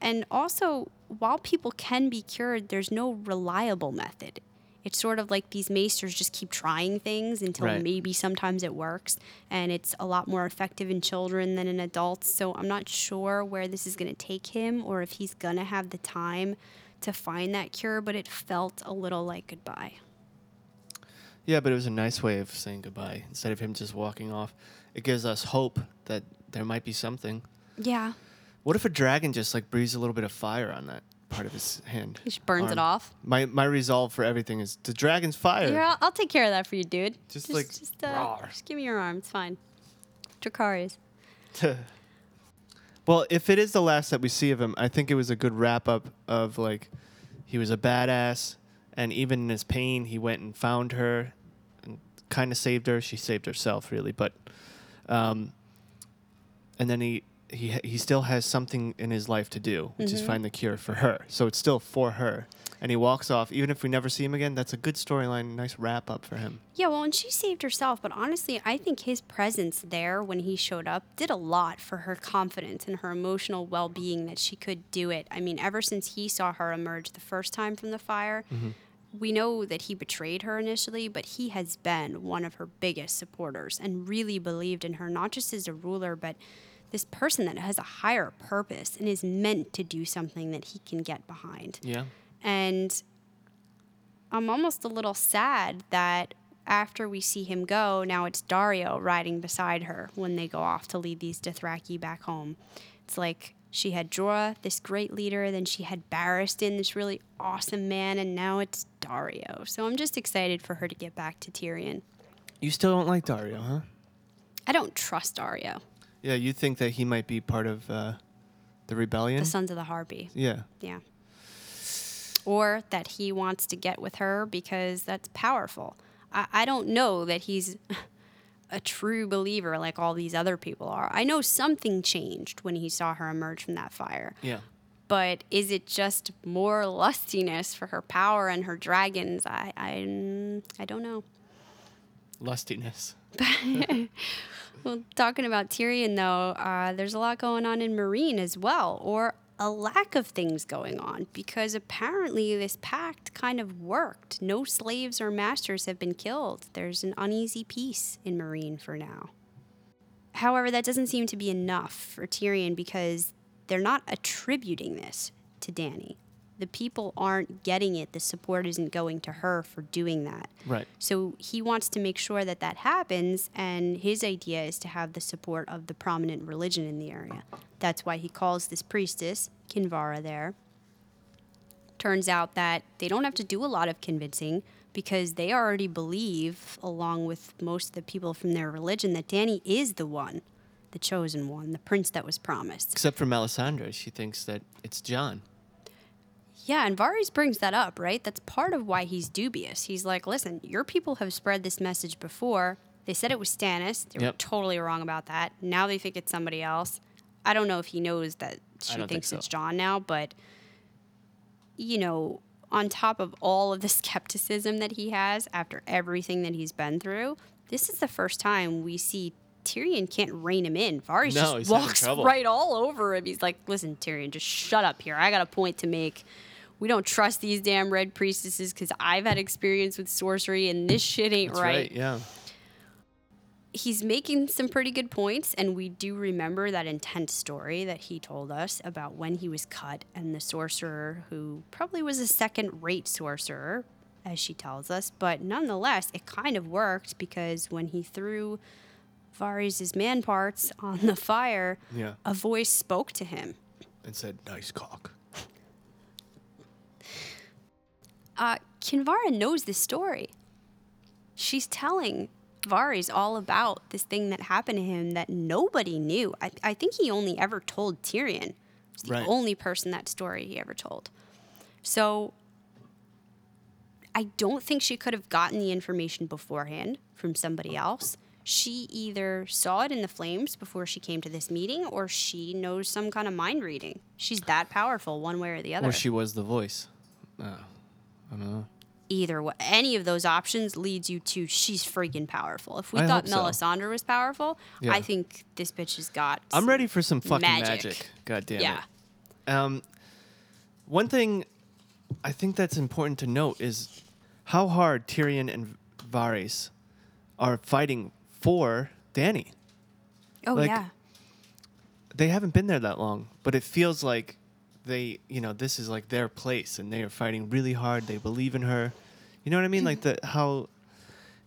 And also, while people can be cured, there's no reliable method. It's sort of like these maesters just keep trying things until Right. maybe sometimes it works, and it's a lot more effective in children than in adults. So I'm not sure where this is going to take him or if he's going to have the time to find that cure, but it felt a little like goodbye. Yeah, but it was a nice way of saying goodbye instead of him just walking off. It gives us hope that there might be something. Yeah. What if a dragon just like breathes a little bit of fire on that part of his hand? He just burns it off. My my resolve for everything is the dragon's fire. Yeah, I'll, I'll take care of that for you, dude. Just, like, just, uh, rawr. just give me your arm. It's fine. Dracarys. well, if it is the last that we see of him, I think it was a good wrap up of like he was a badass, and even in his pain, he went and found her, and kind of saved her. She saved herself, really, but, um, and then he. He, he still has something in his life to do, which is mm-hmm. find the cure for her. So it's still for her. And he walks off. Even if we never see him again, that's a good storyline, nice wrap up for him. Yeah, well, and she saved herself, but honestly, I think his presence there when he showed up did a lot for her confidence and her emotional well being that she could do it. I mean, ever since he saw her emerge the first time from the fire, mm-hmm. we know that he betrayed her initially, but he has been one of her biggest supporters and really believed in her, not just as a ruler, but this person that has a higher purpose and is meant to do something that he can get behind. Yeah. And I'm almost a little sad that after we see him go, now it's Daario riding beside her when they go off to lead these Dothraki back home. It's like she had Jorah, this great leader, then she had Barristan, this really awesome man, and now it's Daario. So I'm just excited for her to get back to Tyrion. You still don't like Daario, huh? I don't trust Daario, Yeah, you think that he might be part of uh, the rebellion? the Sons of the Harpy. yeah. Yeah. Or that he wants to get with her because that's powerful. I, I don't know that he's a true believer like all these other people are. I know something changed when he saw her emerge from that fire. Yeah. But is it just more lustiness for her power and her dragons? I, I, I don't know. Lustiness. Well, talking about Tyrion, though, uh, there's a lot going on in Meereen as well, or a lack of things going on, because apparently this pact kind of worked. No slaves or masters have been killed. There's an uneasy peace in Meereen for now. However, that doesn't seem to be enough for Tyrion because they're not attributing this to Dany. The people aren't getting it. The support isn't going to her for doing that. Right. So he wants to make sure that that happens, and his idea is to have the support of the prominent religion in the area. That's why he calls this priestess, Kinvara, there. Turns out that they don't have to do a lot of convincing because they already believe, along with most of the people from their religion, that Dany is the one, the chosen one, the prince that was promised. Except for Melisandre, she thinks that it's Jon. Yeah, and Varys brings that up, right? That's part of why he's dubious. He's like, listen, your people have spread this message before. They said it was Stannis. They were totally wrong about that. Now they think it's somebody else. I don't know if he knows that she don't think thinks so. it's Jon now, but, you know, on top of all of the skepticism that he has after everything that he's been through, this is the first time we see Tyrion can't rein him in. Varys No, just walks right all over him. He's like, listen, Tyrion, just shut up here. I got a point to make. We don't trust these damn red priestesses because I've had experience with sorcery and this shit ain't That's right. Yeah. he's making some pretty good points and we do remember that intense story that he told us about when he was cut and the sorcerer who probably was a second rate sorcerer as she tells us but nonetheless it kind of worked because when he threw Varys' man parts on the fire Yeah. a voice spoke to him And said, nice cock. Uh, Kinvara knows this story. She's telling Varys all about this thing that happened to him that nobody knew. I, I think he only ever told Tyrion. It's the Right. only person that story he ever told. So I don't think she could have gotten the information beforehand from somebody else. She either saw it in the flames before she came to this meeting or she knows some kind of mind reading. She's that powerful one way or the other. Or she was the voice. Uh, I don't know. either way, any of those options leads you to she's freaking powerful. If we I thought hope so. Melisandre was powerful, Yeah. I think this bitch has got. I'm ready for some fucking magic. magic. God damn Yeah. it. Um, one thing I think that's important to note is how hard Tyrion and Varys are fighting for Dany. Oh like- yeah. They haven't been there that long, but it feels like they, you know, this is like their place and they are fighting really hard. They believe in her. You know what I mean? Like mm-hmm. the how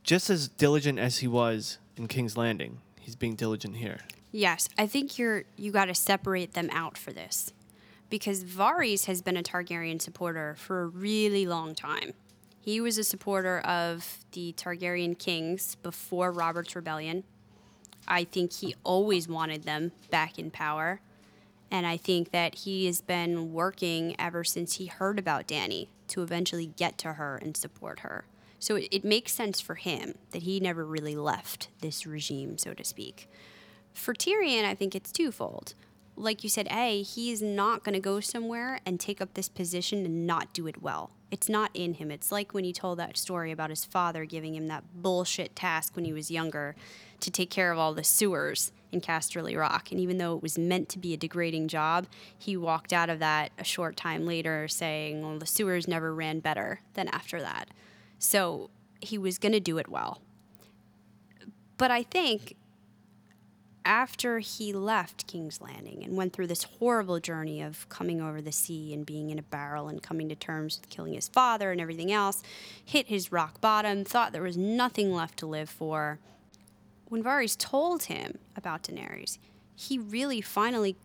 just as diligent as he was in King's Landing, he's being diligent here. Yes, I think you're you got to separate them out for this, because Varys has been a Targaryen supporter for a really long time. He was a supporter of the Targaryen kings before Robert's rebellion. I think he always wanted them back in power, and I think that he has been working ever since he heard about Dany to eventually get to her and support her. So it, it makes sense for him that he never really left this regime, so to speak. For Tyrion, I think it's twofold. Like you said, A, he's not going to go somewhere and take up this position and not do it well. It's not in him. It's like when he told that story about his father giving him that bullshit task when he was younger to take care of all the sewers in Casterly Rock. And even though it was meant to be a degrading job, he walked out of that a short time later saying, well, the sewers never ran better than after that. So he was going to do it well. But I think after he left King's Landing and went through this horrible journey of coming over the sea and being in a barrel and coming to terms with killing his father and everything else, hit his rock bottom, thought there was nothing left to live for. When Varys told him about Daenerys, he really finally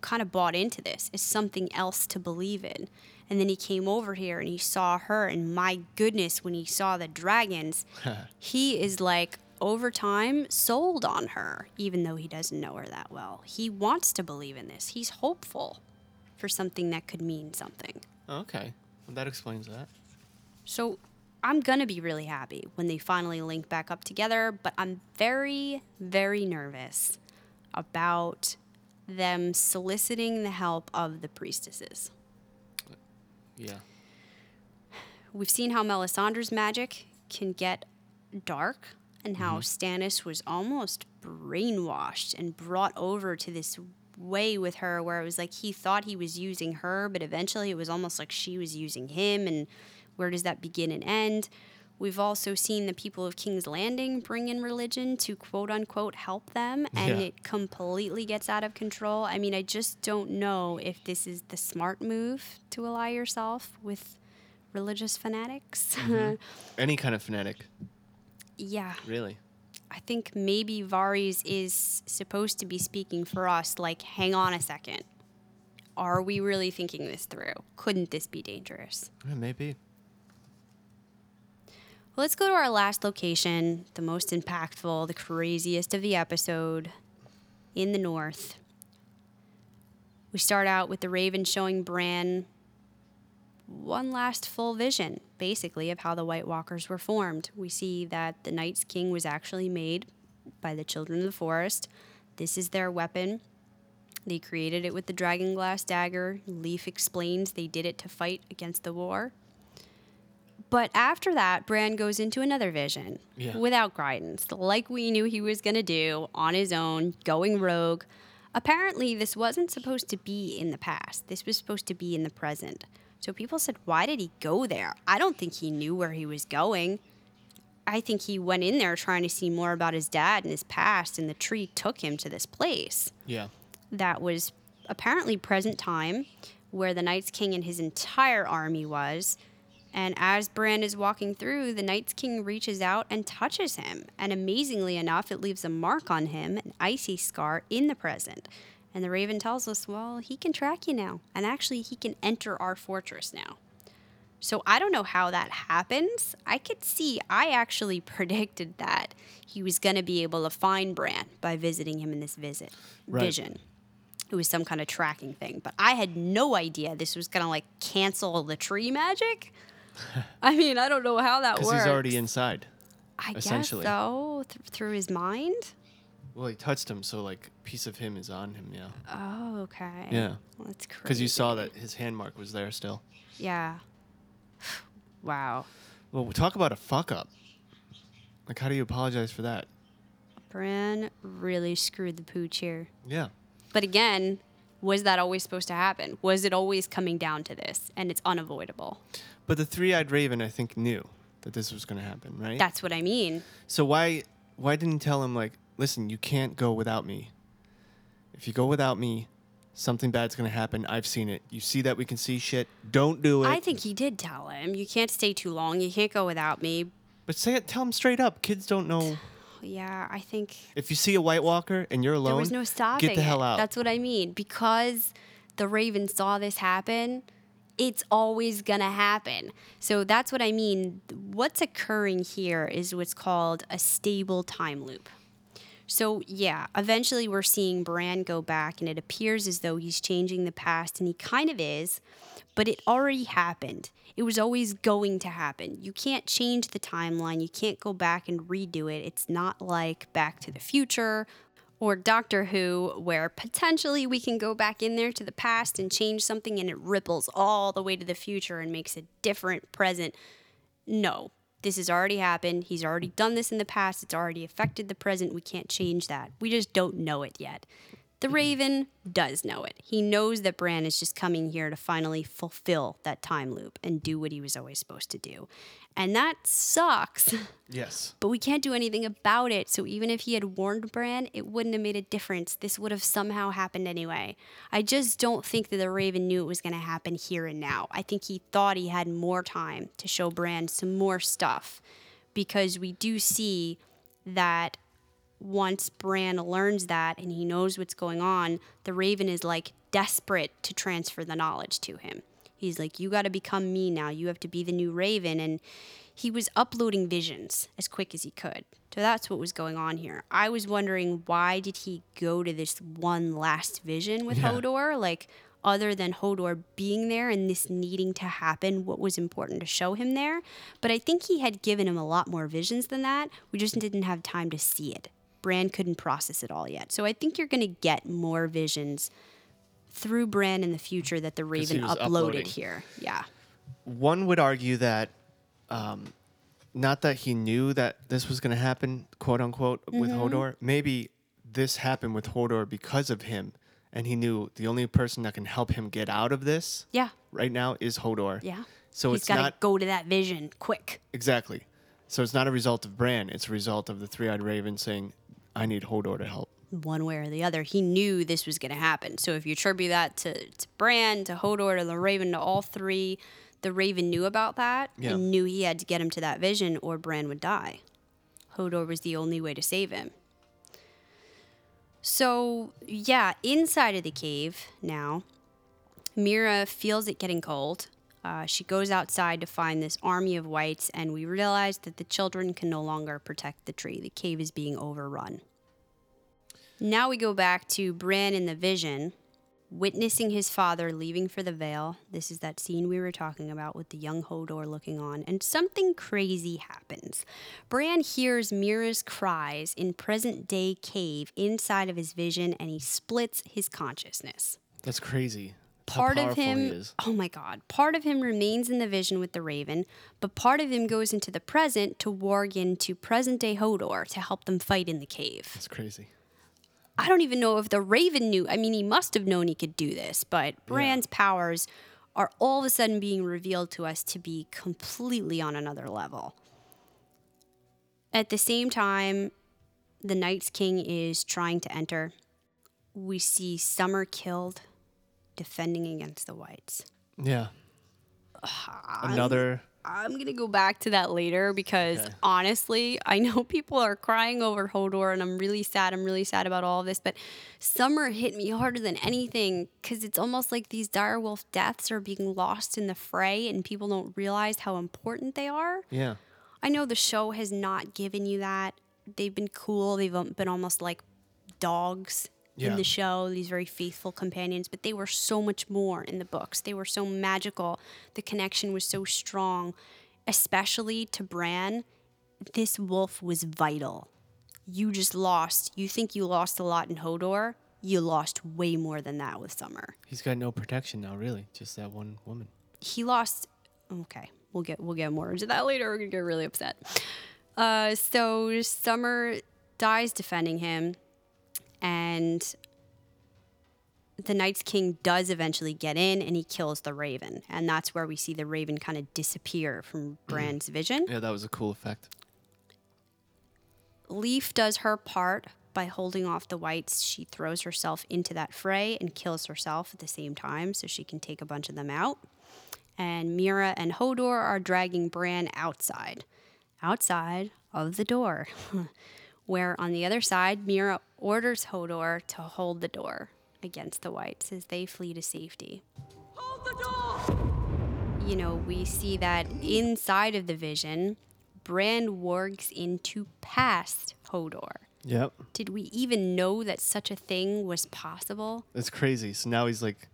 kind of bought into this as something else to believe in. And then he came over here and he saw her, and my goodness, when he saw the dragons, he is like, over time, sold on her, even though he doesn't know her that well. He wants to believe in this. He's hopeful for something that could mean something. Okay. Well, that explains that. So I'm going to be really happy when they finally link back up together, but I'm very, very nervous about them soliciting the help of the priestesses. Yeah. We've seen how Melisandre's magic can get dark and how mm-hmm. Stannis was almost brainwashed and brought over to this way with her where it was like he thought he was using her, but eventually it was almost like she was using him. And where does that begin and end? We've also seen the people of King's Landing bring in religion to quote unquote help them, and Yeah. it completely gets out of control. I mean, I just don't know if this is the smart move to ally yourself with religious fanatics. Mm-hmm. Any kind of fanatic, yeah, really. I think maybe Varys is supposed to be speaking for us, like, hang on a second. Are we really thinking this through? Couldn't this be dangerous? Yeah, maybe. Let's go to our last location, the most impactful, the craziest of the episode in the north. We start out with the Raven showing Bran one last full vision, basically, of how the White Walkers were formed. We see that the Night's King was actually made by the Children of the Forest. This is their weapon. They created it with the dragon glass dagger. Leaf explains they did it to fight against the war. But after that, Bran goes into another vision Yeah. without guidance, like we knew he was going to do on his own, going rogue. Apparently, this wasn't supposed to be in the past. This was supposed to be in the present. So people said, why did he go there? I don't think he knew where he was going. I think he went in there trying to see more about his dad and his past, and the tree took him to this place Yeah. that was apparently present time, where the Night's King and his entire army was. And as Bran is walking through, the Night's King reaches out and touches him. And amazingly enough, it leaves a mark on him, an icy scar in the present. And the Raven tells us, well, he can track you now. And actually, he can enter our fortress now. So I don't know how that happens. I could see, I actually predicted that he was going to be able to find Bran by visiting him in this visit Right. vision. It was some kind of tracking thing, but I had no idea this was going to like cancel the tree magic. I mean, I don't know how that works. Because he's already inside. I guess essentially. so, th- through his mind. Well, he touched him, so like piece of him is on him. Yeah. Oh, okay. Yeah. Well, that's crazy. Because you saw that his hand mark was there still. Yeah. wow. Well, talk about a fuck up. Like, how do you apologize for that? Bran really screwed the pooch here. Yeah. But again, was that always supposed to happen? Was it always coming down to this? And it's unavoidable. But the three-eyed raven, I think, knew that this was going to happen, right? That's what I mean. so why why didn't he tell him like, listen, you can't go without me. If you go without me, something bad's going to happen. I've seen it. You see that we can see shit. Don't do it. I think he did tell him, you can't stay too long. You can't go without me. But say it. Tell him straight up. Kids don't know. Yeah, I think If you see a White Walker and you're alone, there was no stopping Get the hell it. out. That's what I mean. Because the Raven saw this happen, it's always going to happen. So that's what I mean. What's occurring here is what's called a stable time loop. So, yeah, eventually we're seeing Bran go back, and it appears as though he's changing the past, and he kind of is, but it already happened. It was always going to happen. You can't change the timeline, you can't go back and redo it. It's not like Back to the Future or Doctor Who, where potentially we can go back in there to the past and change something, and it ripples all the way to the future and makes a different present. No, this has already happened. He's already done this in the past. It's already affected the present. We can't change that. We just don't know it yet. The Raven does know it. He knows that Bran is just coming here to finally fulfill that time loop and do what he was always supposed to do. And that sucks, yes. but we can't do anything about it. So even if he had warned Bran, it wouldn't have made a difference. This would have somehow happened anyway. I just don't think that the Raven knew it was going to happen here and now. I think he thought he had more time to show Bran some more stuff because we do see that once Bran learns that and he knows what's going on, the Raven is like desperate to transfer the knowledge to him. He's like, You got to become me now. You have to be the new Raven. And he was uploading visions as quick as he could. So that's what was going on here. I was wondering why did he go to this one last vision with Yeah. Hodor? Like, other than Hodor being there and this needing to happen, what was important to show him there. But I think he had given him a lot more visions than that. We just didn't have time to see it. Bran couldn't process it all yet. So I think you're going to get more visions through Bran in the future that the Raven uploaded uploading. here. Yeah. One would argue that, um, not that he knew that this was going to happen, quote unquote, with Mm-hmm. Hodor. Maybe this happened with Hodor because of him, and he knew the only person that can help him get out of this Yeah. right now is Hodor. Yeah. So He's it's got to not go to that vision quick. exactly. So it's not a result of Bran. It's a result of the three-eyed raven saying, "I need Hodor to help." one way or the other. He knew this was going to happen. So if you attribute that to, to Bran, to Hodor, to the Raven, to all three, the Raven knew about that Yeah. and knew he had to get him to that vision or Bran would die. Hodor was the only way to save him. So, yeah, inside of the cave now, Meera feels it getting cold. Uh, she goes outside to find this army of whites, and we realize that the children can no longer protect the tree. The cave is being overrun. Now we go back to Bran in the vision, witnessing his father leaving for the Vale. This is that scene we were talking about with the young Hodor looking on, and something crazy happens. Bran hears Meera's cries in present day cave inside of his vision, and he splits his consciousness That's crazy. Part of him oh my god. Part of him remains in the vision with the raven but part of him goes into the present to warg into present day hodor to help them fight in the cave. That's crazy. i don't even know if the raven knew. I mean he must have known he could do this but bran's powers are all of a sudden being revealed to us to be completely on another level. At the same time the night's king is trying to enter. We see summer killed defending against the whites Yeah. Another I'm going to go back to that later because Okay. honestly, I know people are crying over Hodor and I'm really sad. I'm really sad about all of this, but Summer hit me harder than anything because it's almost like these direwolf deaths are being lost in the fray and people don't realize how important they are. Yeah. I know the show has not given you that. They've been cool. They've been almost like dogs Yeah. in the show, these very faithful companions, but they were so much more in the books. They were so magical. The connection was so strong, especially to Bran. This wolf was vital. You just lost. You think you lost a lot in Hodor. You lost way more than that with Summer. He's got no protection now, really. Just that one woman. he lost okay we'll get we'll get more into that later we're gonna get really upset uh so summer dies defending him and the Night's King does eventually get in and he kills the Raven. And that's where we see the Raven kind of disappear from mm. Bran's vision. Yeah, that was a cool effect. Leaf does her part by holding off the whites. She throws herself into that fray and kills herself at the same time so she can take a bunch of them out. And Meera and Hodor are dragging Bran outside, outside of the door, where on the other side, Meera orders Hodor to hold the door against the whites as they flee to safety. Hold the door! You know, we see that inside of the vision, Bran wargs into past Hodor. Yep. Did we even know that such a thing was possible? It's crazy. So now he's like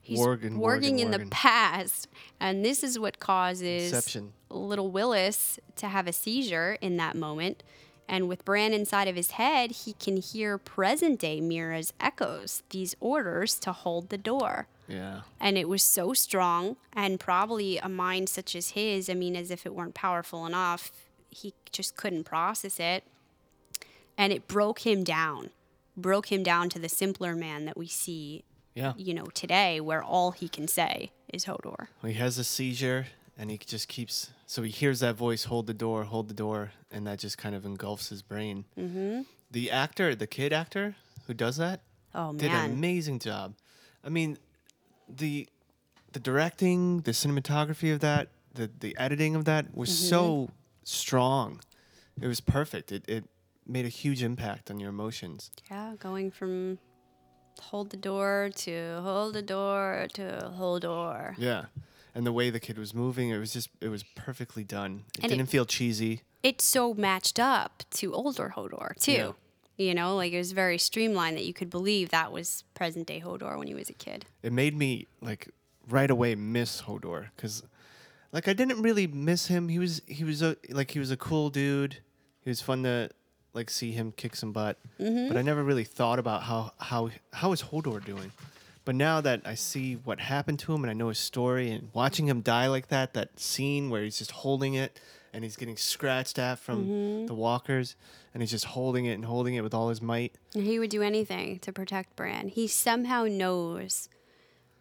He's warging, warging warging, in the past, and this is what causes Inception. little Willis to have a seizure in that moment. And with Bran inside of his head, he can hear present day Meera's echoes, these orders to hold the door. Yeah. And it was so strong, and probably a mind such as his, I mean, as if it weren't powerful enough, he just couldn't process it. And it broke him down, broke him down to the simpler man that we see, Yeah. you know, today, where all he can say is Hodor. He has a seizure and he just keeps. So he hears that voice, hold the door, hold the door, and that just kind of engulfs his brain. Mm-hmm. The actor, the kid actor who does that, Oh, did an amazing job. I mean, the the directing, the cinematography of that, the the editing of that was Mm-hmm. so strong. It was perfect. It it made a huge impact on your emotions. Yeah, going from hold the door to hold the door to hold door. Yeah. And the way the kid was moving, it was just it was perfectly done. It And didn't feel cheesy. It's so matched up to older Hodor, too. Yeah. You know, like it was very streamlined that you could believe that was present day Hodor when he was a kid. it made me like right away miss Hodor because like I didn't really miss him. He was he was a like he was a cool dude. He was fun to like see him kick some butt. Mm-hmm. But I never really thought about how how how is Hodor doing. But now that I see what happened to him and I know his story and watching him die like that, that scene where he's just holding it and he's getting scratched at from mm-hmm. the walkers and he's just holding it and holding it with all his might. He would do anything to protect Bran. He somehow knows,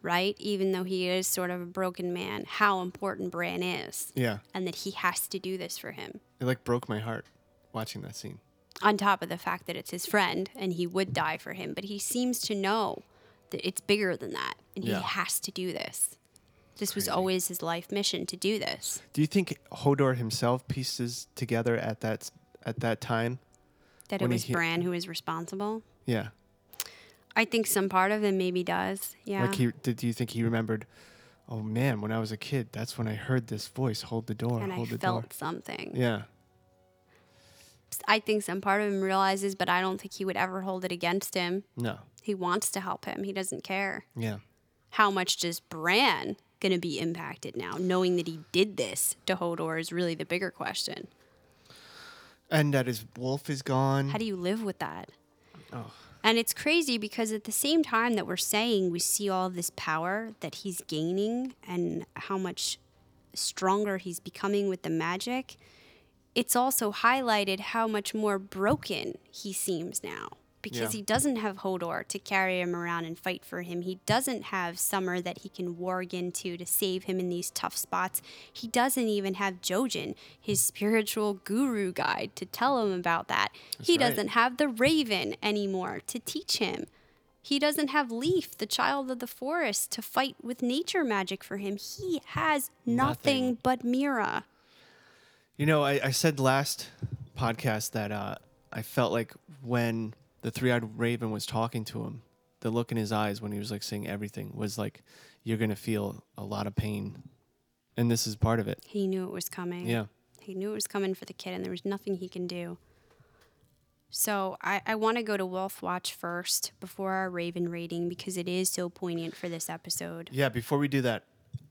right, even though he is sort of a broken man, how important Bran is. Yeah. And that he has to do this for him. It like broke my heart watching that scene. on top of the fact that it's his friend and he would die for him, but he seems to know it's bigger than that and Yeah. he has to do this. This was always his life mission to do this. Do you think Hodor himself pieces together at that at that time? That it When he was Bran who was responsible. Yeah. I think some part of him maybe does. Yeah. Like he did you think he remembered Oh man, when I was a kid, that's when I heard this voice, hold the door, and I the felt door. something. Yeah. I think some part of him realizes, but I don't think he would ever hold it against him. No. He wants to help him. He doesn't care. Yeah. How much does Bran gonna be impacted now, knowing that he did this to Hodor is really the bigger question. And that his wolf is gone. How do you live with that? Oh. And it's crazy because at the same time that we're saying we see all this power that he's gaining and how much stronger he's becoming with the magic, it's also highlighted how much more broken he seems now. Because Yeah. he doesn't have Hodor to carry him around and fight for him. He doesn't have Summer that he can warg into to save him in these tough spots. He doesn't even have Jojen, his spiritual guru guide, to tell him about that. he right. doesn't have the Raven anymore to teach him. He doesn't have Leaf, the child of the forest, to fight with nature magic for him. He has nothing, Nothing. but Meera. You know, I, I said last podcast that uh, I felt like when the three-eyed raven was talking to him, the look in his eyes when he was like saying everything was like, "You're gonna feel a lot of pain," and this is part of it. He knew it was coming. Yeah. He knew it was coming for the kid, and there was nothing he can do. So I, I want to go to Wolf Watch first before our Raven rating because it is so poignant for this episode. Yeah. Before we do that,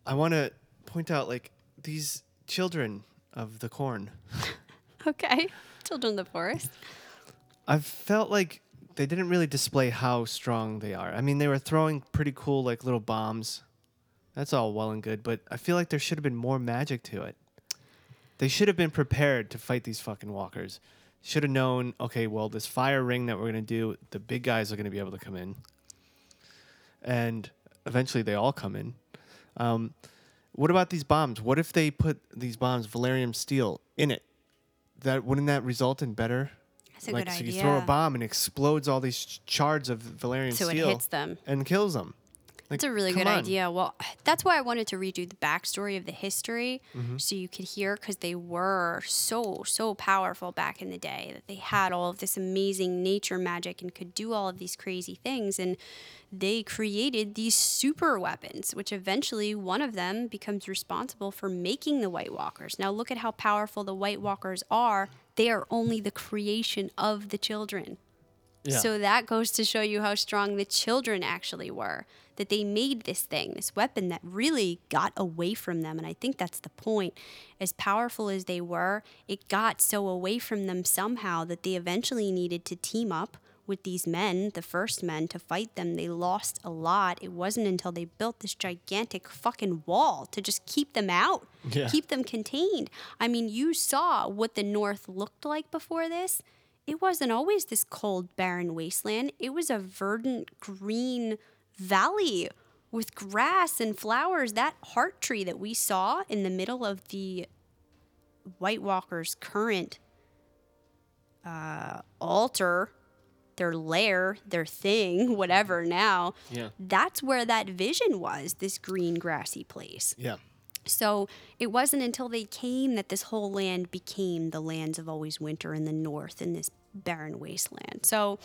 I want to point out like these children of the corn. Okay. Children of the Forest. I felt like they didn't really display how strong they are. I mean, they were throwing pretty cool like little bombs. That's all well and good, but I feel like there should have been more magic to it. They should have been prepared to fight these fucking walkers. Should have known, okay, well, this fire ring that we're going to do, the big guys are going to be able to come in. And eventually they all come in. Um, what about these bombs? What if they put these bombs, Valyrian steel, in it? That wouldn't that result in better That's a like good so idea. you throw a bomb and it explodes all these ch- shards of Valyrian So it steel hits them. and kills them. Like, That's a really good on. idea. Well, that's why I wanted to redo the backstory of the history Mm-hmm. so you could hear because they were so, so powerful back in the day that they had all of this amazing nature magic and could do all of these crazy things. And they created these super weapons, which eventually one of them becomes responsible for making the White Walkers. Now, look at how powerful the White Walkers are. They are only the creation of the children. Yeah. So that goes to show you how strong the children actually were. That they made this thing, this weapon that really got away from them. And I think that's the point. As powerful as they were, it got so away from them somehow that they eventually needed to team up with these men, the first men, to fight them. They lost a lot. It wasn't until they built this gigantic fucking wall to just keep them out, Yeah. keep them contained. I mean, you saw what the North looked like before this it wasn't always this cold, barren wasteland. It was a verdant, green valley with grass and flowers. That heart tree that we saw in the middle of the White Walkers' current uh, altar, their lair, their thing, whatever now, Yeah. that's where that vision was this green, grassy place. Yeah. So it wasn't until they came that this whole land became the lands of always winter in the north in this barren wasteland. So,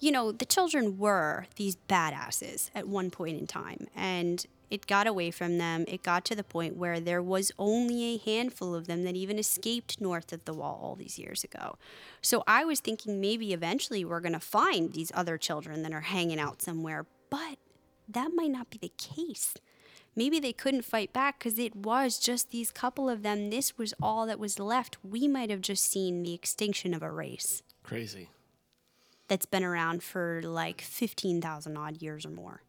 you know, the children were these badasses at one point in time, and it got away from them. It got to the point where there was only a handful of them that even escaped north of the wall all these years ago. So I was thinking maybe eventually we're going to find these other children that are hanging out somewhere, but that might not be the case maybe they couldn't fight back because it was just these couple of them. This was all that was left. We might have just seen the extinction of a race Crazy. that's been around for like 15,000 odd years or more.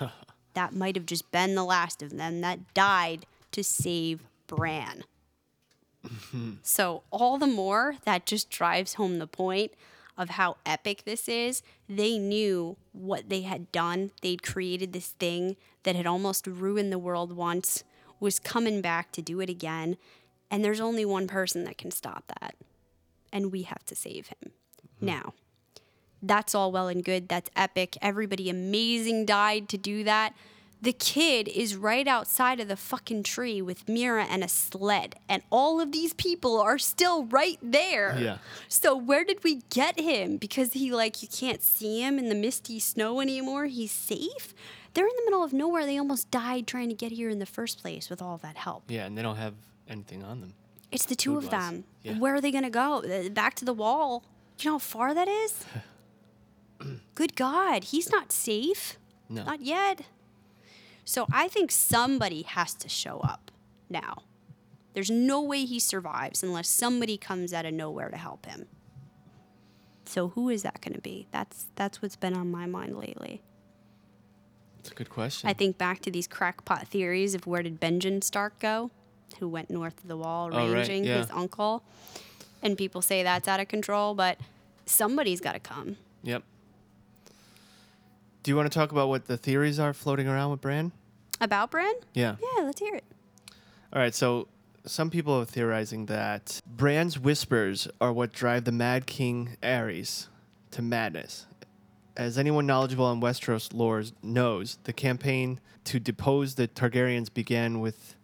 that might have just been the last of them that died to save Bran. so, all the more that just drives home the point of how epic this is. They knew what they had done. They'd created this thing that had almost ruined the world once, was coming back to do it again. And there's only one person that can stop that. And we have to save him. Mm-hmm. Now, that's all well and good. That's epic. Everybody amazing died to do that. The kid is right outside of the fucking tree with Meera and a sled, and all of these people are still right there. Yeah. So where did we get him? Because he like you can't see him in the misty snow anymore. He's safe. They're in the middle of nowhere. They almost died trying to get here in the first place with all that help. Yeah, and they don't have anything on them. It's the two of Food-wise. them. Yeah. Where are they gonna go? Uh, Back to the wall. Do you know how far that is? Good God, he's not safe. No. Not yet. So I think somebody has to show up now. There's no way he survives unless somebody comes out of nowhere to help him. So who is that going to be? That's that's what's been on my mind lately. It's a good question. I think back to these crackpot theories of where did Benjen Stark go, who went north of the wall Oh, right, ranging yeah. his uncle, and people say that's out of control, but somebody's got to come. Yep. Do you want to talk about what the theories are floating around with Bran? About Bran? Yeah. Yeah, let's hear it. All right, so some people are theorizing that Bran's whispers are what drive the Mad King Aerys to madness. as anyone knowledgeable on Westeros lore knows, the campaign to depose the Targaryens began with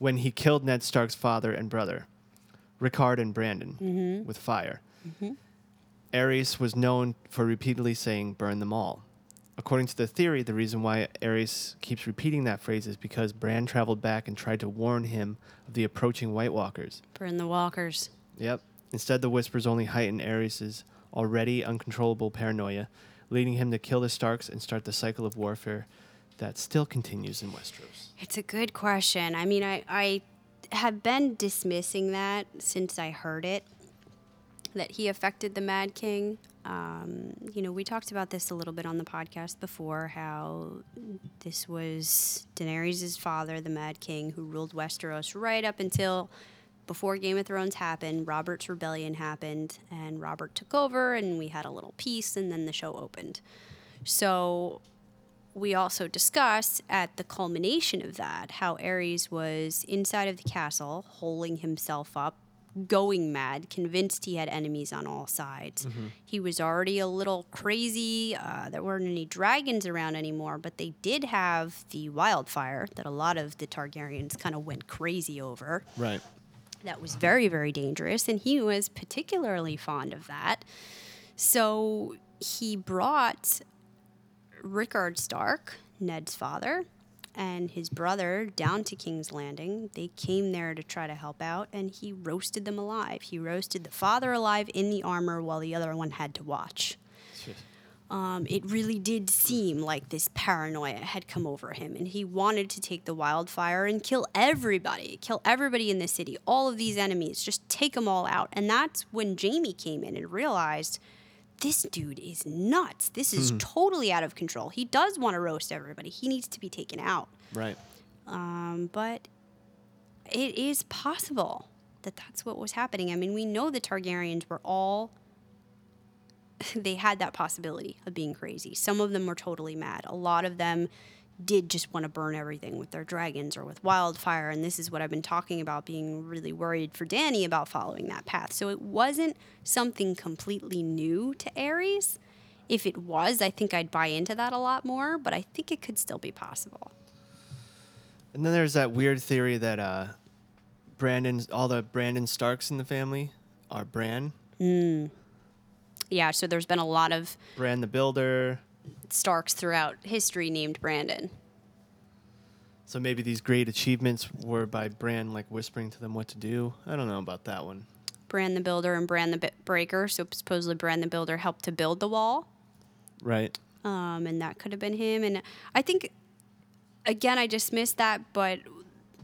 when he killed Ned Stark's father and brother, Rickard and Brandon, mm-hmm. with fire. Mm-hmm. Aerys was known for repeatedly saying, burn them all. According to the theory, the reason why Aerys keeps repeating that phrase is because Bran traveled back and tried to warn him of the approaching White Walkers. Burn the walkers. Yep. Instead, the whispers only heightened Aerys' already uncontrollable paranoia, leading him to kill the Starks and start the cycle of warfare that still continues in Westeros. It's a good question. I mean, I, I have been dismissing that since I heard it, that he affected the Mad King. Um, you know, we talked about this a little bit on the podcast before how this was Daenerys' father, the Mad King, who ruled Westeros right up until before Game of Thrones happened. Robert's rebellion happened, and Robert took over, and we had a little peace, and then the show opened. So we also discussed at the culmination of that how Aerys was inside of the castle, holding himself up, going mad, convinced he had enemies on all sides. He was already a little crazy. Uh, there weren't any dragons around anymore, but they did have the wildfire that a lot of the Targaryens kind of went crazy over Right. that was very, very dangerous, and he was particularly fond of that. So he brought Rickard Stark, Ned's father, and his brother down to King's Landing. They came there to try to help out, and he roasted them alive. He roasted the father alive in the armor while the other one had to watch. Um, it really did seem like this paranoia had come over him, and he wanted to take the wildfire and kill everybody, kill everybody in the city, all of these enemies, just take them all out. And that's when Jaime came in and realized this dude is nuts. This is totally out of control. He does want to roast everybody, he needs to be taken out. Right. Um, but it is possible that that's what was happening. I mean, we know the Targaryens were all they had that possibility of being crazy. Some of them were totally mad. A lot of them did just want to burn everything with their dragons or with wildfire. And this is what I've been talking about being really worried for Dany about following that path. So it wasn't something completely new to Aerys. If it was, I think I'd buy into that a lot more, but I think it could still be possible. And then there's that weird theory that uh, Brandon, all the Brandon Starks in the family are Bran. Yeah, so there's been a lot of Bran the Builder. Starks throughout history named Brandon. So maybe these great achievements were by Bran, like whispering to them what to do. I don't know about that one. Bran the Builder and Bran the Bi- Breaker. So supposedly Bran the Builder helped to build the wall. Right. um, and that could have been him. And I think, again, I dismissed that, but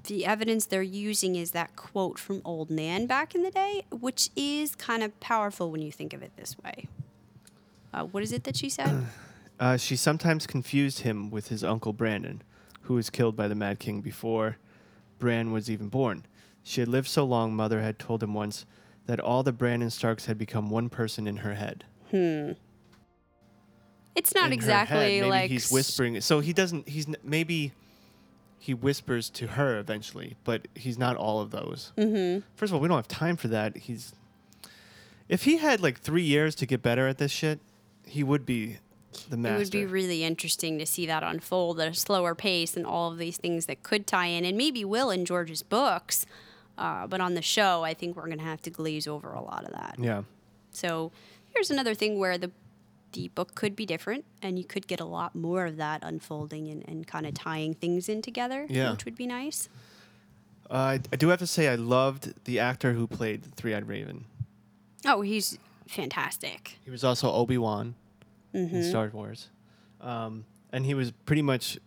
the evidence they're using is that quote from Old Nan back in the day, which is kind of powerful when you think of it this way. Uh, what is it that she said? Uh, she sometimes confused him with his uncle Brandon, who was killed by the Mad King before Bran was even born. She had lived so long, Mother had told him once that all the Brandon Starks had become one person in her head. Hmm. It's not in her exactly head. Maybe like he's whispering. So he doesn't. He's maybe he whispers to her eventually, but he's not all of those. Mm-hmm. First of all, we don't have time for that. He's if he had like three years to get better at this shit, he would be It would be really interesting to see that unfold at a slower pace and all of these things that could tie in, and maybe will in George's books. Uh, but on the show, I think we're going to have to glaze over a lot of that. yeah. So here's another thing where the the book could be different, and you could get a lot more of that unfolding and, and kind of tying things in together, Yeah. which would be nice. Uh, I, I do have to say I loved the actor who played the Three-Eyed Raven. Oh, he's fantastic. He was also Obi Wan Mm-hmm. in Star Wars, um, and he was pretty much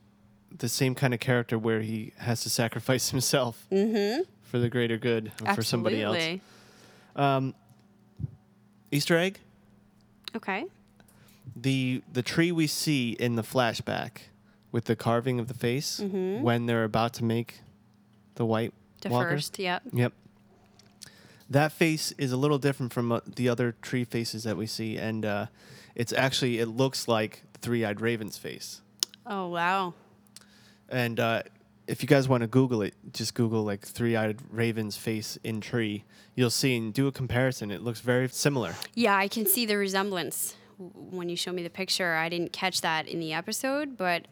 the same kind of character where he has to sacrifice himself for the greater good or for somebody else. Absolutely. Um, Easter egg: Okay. the the tree we see in the flashback with the carving of the face when they're about to make the White The Walker. first, yep. Yep. That face is a little different from uh, the other tree faces that we see, and uh, it's actually it looks like the three-eyed raven's face. Oh, wow. And uh, if you guys want to Google it, just Google like three-eyed raven's face in tree. You'll see and do a comparison. It looks very similar. Yeah, I can see the resemblance when you show me the picture, I didn't catch that in the episode, but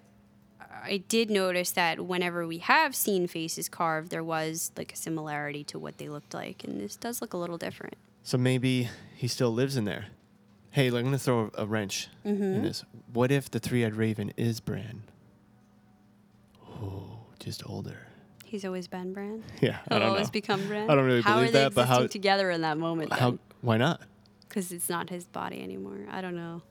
I did notice that whenever we have seen faces carved, there was like a similarity to what they looked like, and this does look a little different. So maybe he still lives in there. Hey, look, I'm gonna throw a, a wrench Mm-hmm. in this. What if the three-eyed raven is Bran? Oh, just older. He's always been Bran. Yeah, I He'll don't always know. become Bran. I don't really how believe are they that, but existing how- together in that moment? How? Why not? Because it's not his body anymore. I don't know.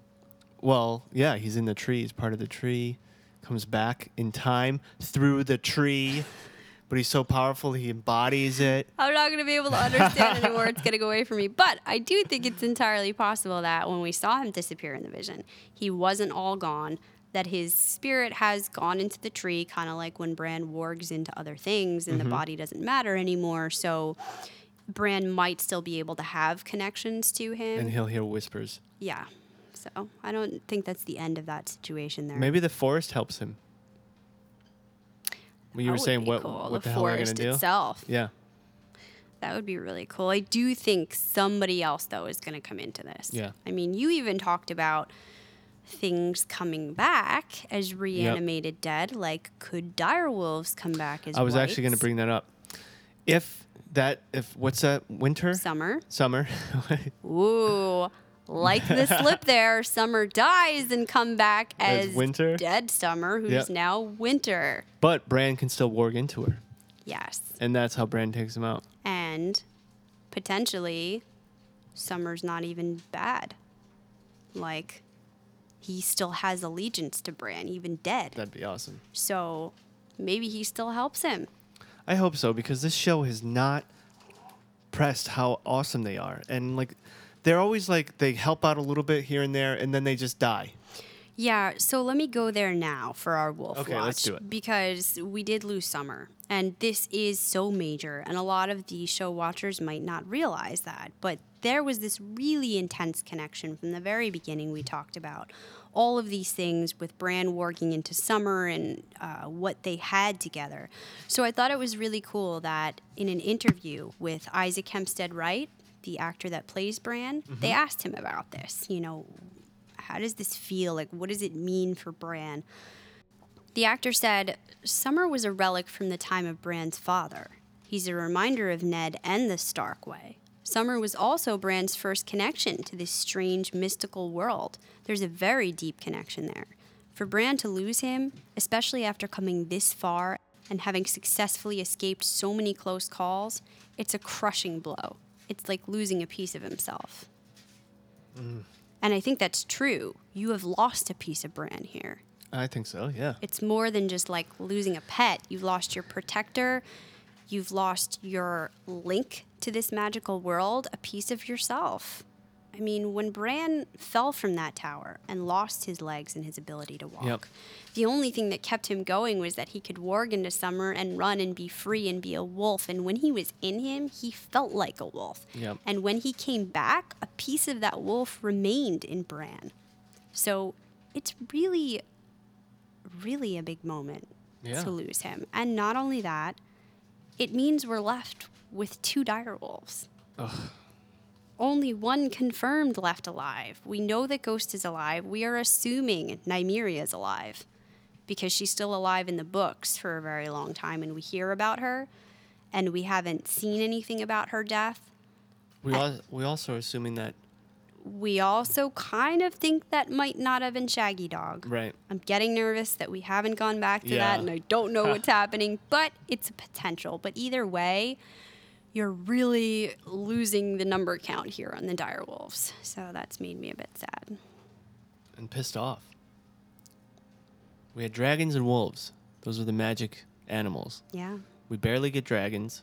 Well, yeah, he's in the tree. He's part of the tree. Comes back in time through the tree, but he's so powerful he embodies it. I'm not going to be able to understand anymore. It's go away from me. But I do think it's entirely possible that when we saw him disappear in the vision, he wasn't all gone, that his spirit has gone into the tree, kind of like when Bran wargs into other things and the mm-hmm. body doesn't matter anymore. So Bran might still be able to have connections to him. and he'll hear whispers. yeah. So I don't think that's the end of that situation there. Maybe the forest helps him. Well, you That were saying what? cool. What the, the, hell are we gonna forest do? itself. Yeah, That would be really cool. I do think somebody else though is going to come into this. Yeah. I mean, you even talked about things coming back as reanimated dead. Like, could dire wolves come back as? I was actually going to bring that up. If that, if what's that? Winter, summer. summer. Ooh. Like the slip there, Summer dies and come back As as, Winter? dead Summer, who's Yep. now Winter. but Bran can still warg into her, Yes. and that's how Bran takes him out. And potentially, Summer's not even bad. Like, he still has allegiance to Bran, even dead. That'd be awesome. So maybe he still helps him. I hope so because this show has not pressed how awesome they are, and like they're always like they help out a little bit here and there, and then they just die. Yeah, so let me go there now for our wolf Okay, watch let's do it. because we did lose Summer, and this is so major, and a lot of the show watchers might not realize that, but there was this really intense connection from the very beginning. We talked about all of these things with Bran warging into Summer and uh, what they had together. So I thought it was really cool that in an interview with Isaac Hempstead Wright, the actor that plays Bran, they mm-hmm. asked him about this. You know, how does this feel? Like, what does it mean for Bran? The actor said, Summer was a relic from the time of Bran's father. He's a reminder of Ned and the Stark way. Summer was also Bran's first connection to this strange mystical world. There's a very deep connection there. For Bran to lose him, especially after coming this far and having successfully escaped so many close calls, it's a crushing blow. It's like losing a piece of himself. Mm. And I think that's true. You have lost a piece of Bran here. I think so. Yeah. It's more than just like losing a pet. You've lost your protector. You've lost your link to this magical world, a piece of yourself. I mean, when Bran fell from that tower and lost his legs and his ability to walk, Yep. the only thing that kept him going was that he could warg into summer and run and be free and be a wolf. And when he was in him, he felt like a wolf. Yep. And when he came back, a piece of that wolf remained in Bran. So it's really, really a big moment Yeah. to lose him. And not only that, it means we're left with two dire wolves. Only one confirmed left alive. We know that Ghost is alive. We are assuming Nymeria is alive because she's still alive in the books for a very long time and we hear about her and we haven't seen anything about her death. We al- we also are assuming that We also kind of think that might not have been Shaggy Dog. right. I'm getting nervous that we haven't gone back to Yeah. that and I don't know what's happening, but it's a potential. But either way, you're really losing the number count here on the dire wolves. So that's made me a bit sad. and pissed off. We had dragons and wolves. Those are the magic animals. Yeah. We barely get dragons.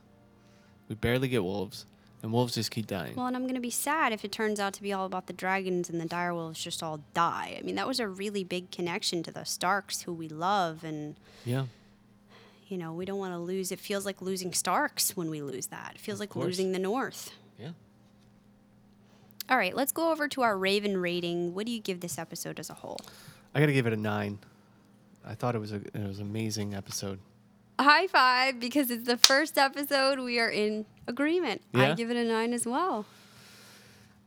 We barely get wolves, and wolves just keep dying. Well, and I'm going to be sad if it turns out to be all about the dragons and the dire wolves just all die. I mean, that was a really big connection to the Starks who we love and yeah. You know, we don't want to lose. It feels like losing Starks when we lose that. It feels like course. losing the North. Yeah. All right, let's go over to our Raven rating. What do you give this episode as a whole? I gotta give it a nine. I thought it was a it was an amazing episode. High five because it's the first episode we are in agreement. Yeah. I give it a nine as well.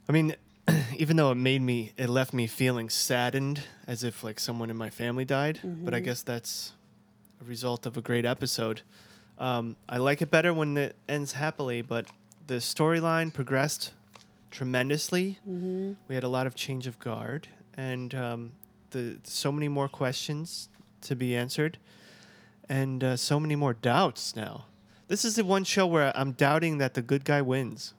I mean, even though it made me, it left me feeling saddened, as if like someone in my family died. But Mm-hmm. I guess that's result of a great episode. Um, I like it better when it ends happily, but the storyline progressed tremendously. Mm-hmm. We had a lot of change of guard, and um, the so many more questions to be answered, and uh, so many more doubts now. This is the one show where I'm doubting that the good guy wins.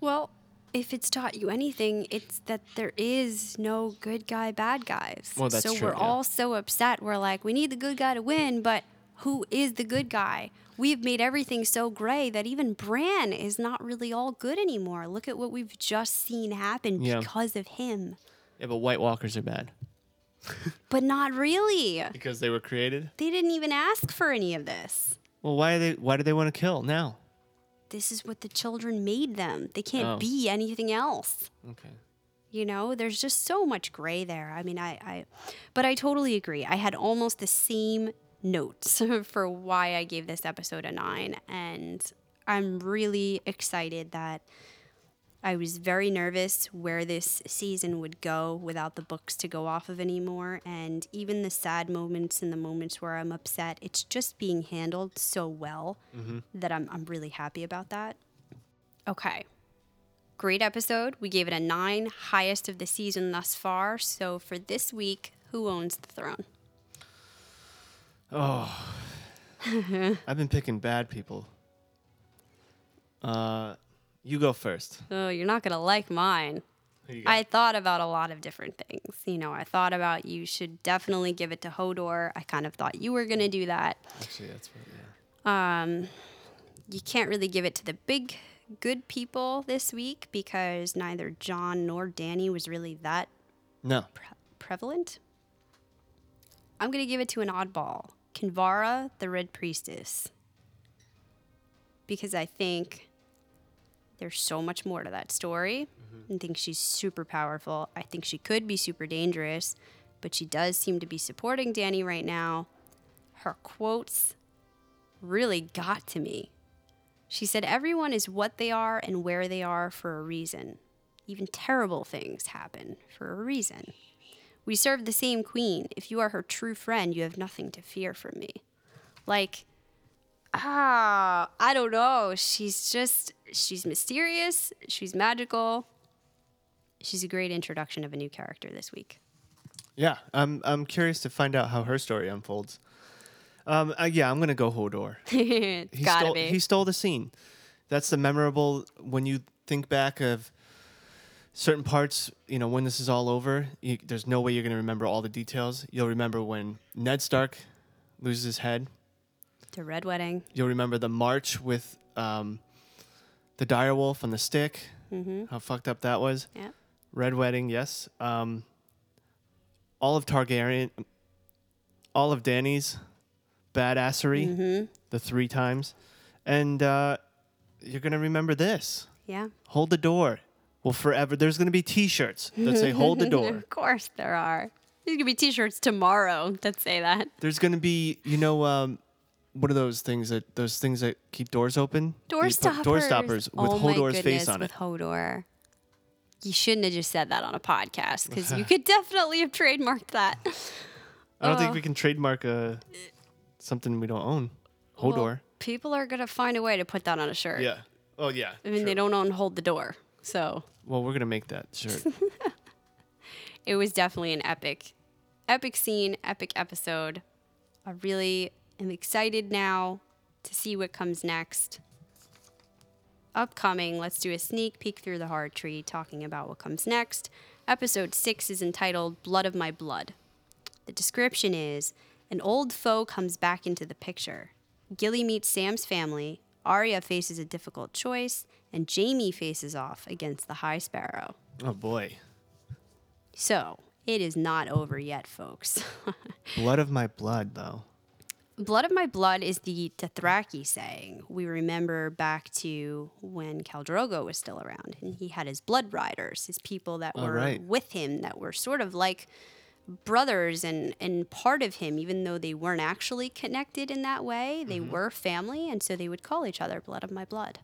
Well, if it's taught you anything, it's that there is no good guy, bad guys. Well, that's so true, we're yeah. all so upset. We're like, we need the good guy to win, but who is the good guy? We've made everything so gray that even Bran is not really all good anymore. Look at what we've just seen happen Yeah. because of him. Yeah, but White Walkers are bad But not really. because they were created. They didn't even ask for any of this. Well, why are they? Why do they want to kill now? This is what the children made them. They can't Oh. be anything else. Okay. you know there's just so much gray there i mean i i but i totally agree i had almost the same notes for why i gave this episode a nine and i'm really excited that i was very nervous where this season would go without the books to go off of anymore and even the sad moments and the moments where i'm upset it's just being handled so well that I'm, I'm really happy about that okay Great episode. We gave it a nine, highest of the season thus far. So for this week, who owns the throne? Oh, I've been picking bad people. Uh, you go first. Oh, you're not going to like mine. Who you got? I thought about a lot of different things. You know, I thought about you should definitely give it to Hodor. I kind of thought you were going to do that. Actually, that's what. Yeah. Um, you can't really give it to the big good people this week because neither Jon nor Dany was really that No. pre- prevalent. I'm going to give it to an oddball, Kinvara, the Red Priestess. Because I think there's so much more to that story. Mm-hmm. I think she's super powerful. I think she could be super dangerous, but she does seem to be supporting Dany right now. Her quotes really got to me. She said, Everyone is what they are and where they are for a reason. Even terrible things happen for a reason. We serve the same queen. If you are her true friend, you have nothing to fear from me. Like, ah, I don't know. She's just, she's mysterious. She's magical. She's a great introduction of a new character this week. Yeah, I'm. I'm curious to find out how her story unfolds. Um. uh, yeah, I'm gonna go Hodor. He gotta stole, be. He stole the scene. That's the memorable when you think back of certain parts. You know, when this is all over, you, there's no way you're gonna remember all the details. You'll remember when Ned Stark loses his head. The Red Wedding. You'll remember the march with um, the direwolf on the stick. Mm-hmm. How fucked up that was. Yeah. Red Wedding, yes. Um, all of Targaryen, all of Dany's badassery, Mm-hmm. the three times, and uh, you're gonna remember this. Yeah. Hold the door. Well, forever. There's gonna be T-shirts that say "Hold the door." Of course there are. There's gonna be T-shirts tomorrow that say that. There's gonna be, you know, um, what are those things that those things that keep doors open? Door stoppers. Door stoppers with oh my Hodor's goodness, face on with it. Hodor. You shouldn't have just said that on a podcast because you could definitely have trademarked that. I don't think Oh. we can trademark uh, something we don't own. Hodor. Well, people are gonna find a way to put that on a shirt. yeah. Oh yeah. I mean, they don't own hold the door, so Well, we're gonna make that shirt. it was definitely an epic, epic scene, epic episode. A really am excited now to see what comes next. Upcoming, let's do a sneak peek through the heart tree talking about what comes next. Episode 6 is entitled Blood of My Blood. The description is an old foe comes back into the picture. Gilly meets Sam's family, Arya faces a difficult choice, and Jaime faces off against the High Sparrow. oh boy. So, it is not over yet, folks. Blood of my blood, though. Blood of my blood is the Dothraki saying. We remember back to when Khal Drogo was still around, and he had his blood riders, his people that were right. with him, that were sort of like brothers and, and part of him, even though they weren't actually connected in that way. They Mm-hmm. were family, and so they would call each other blood of my blood.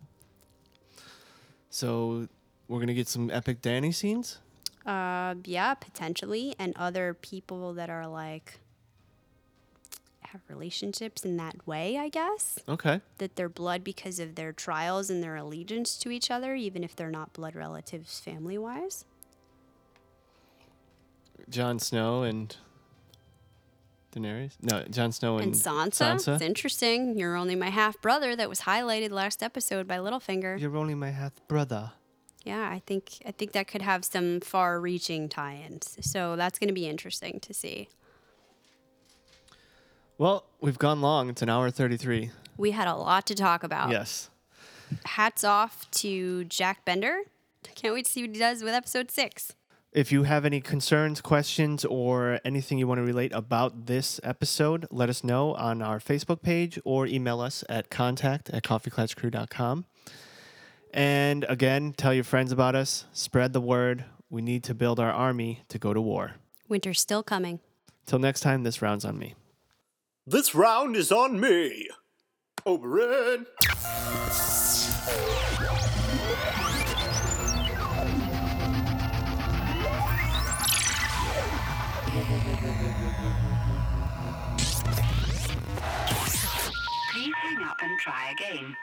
So we're gonna get some epic Dany scenes. Uh, yeah, potentially, and other people that are like have relationships in that way, I guess. Okay. That they're blood because of their trials and their allegiance to each other, even if they're not blood relatives family wise. Jon Snow and Daenerys. No, Jon Snow and, And Sansa. It's interesting. You're only my half brother that was highlighted last episode by Littlefinger. You're only my half brother. Yeah, I think I think that could have some far-reaching tie-ins. So that's going to be interesting to see. Well, we've gone long. It's an hour thirty-three. We had a lot to talk about. Yes. Hats off to Jack Bender. Can't wait to see what he does with episode six. If you have any concerns, questions, or anything you want to relate about this episode, let us know on our Facebook page or email us at contact at coffeeclatchcrew.com. And again, tell your friends about us, spread the word. We need to build our army to go to war. Winter's still coming. Till next time, this round's on me. This round is on me. Oberyn. Please hang up and try again.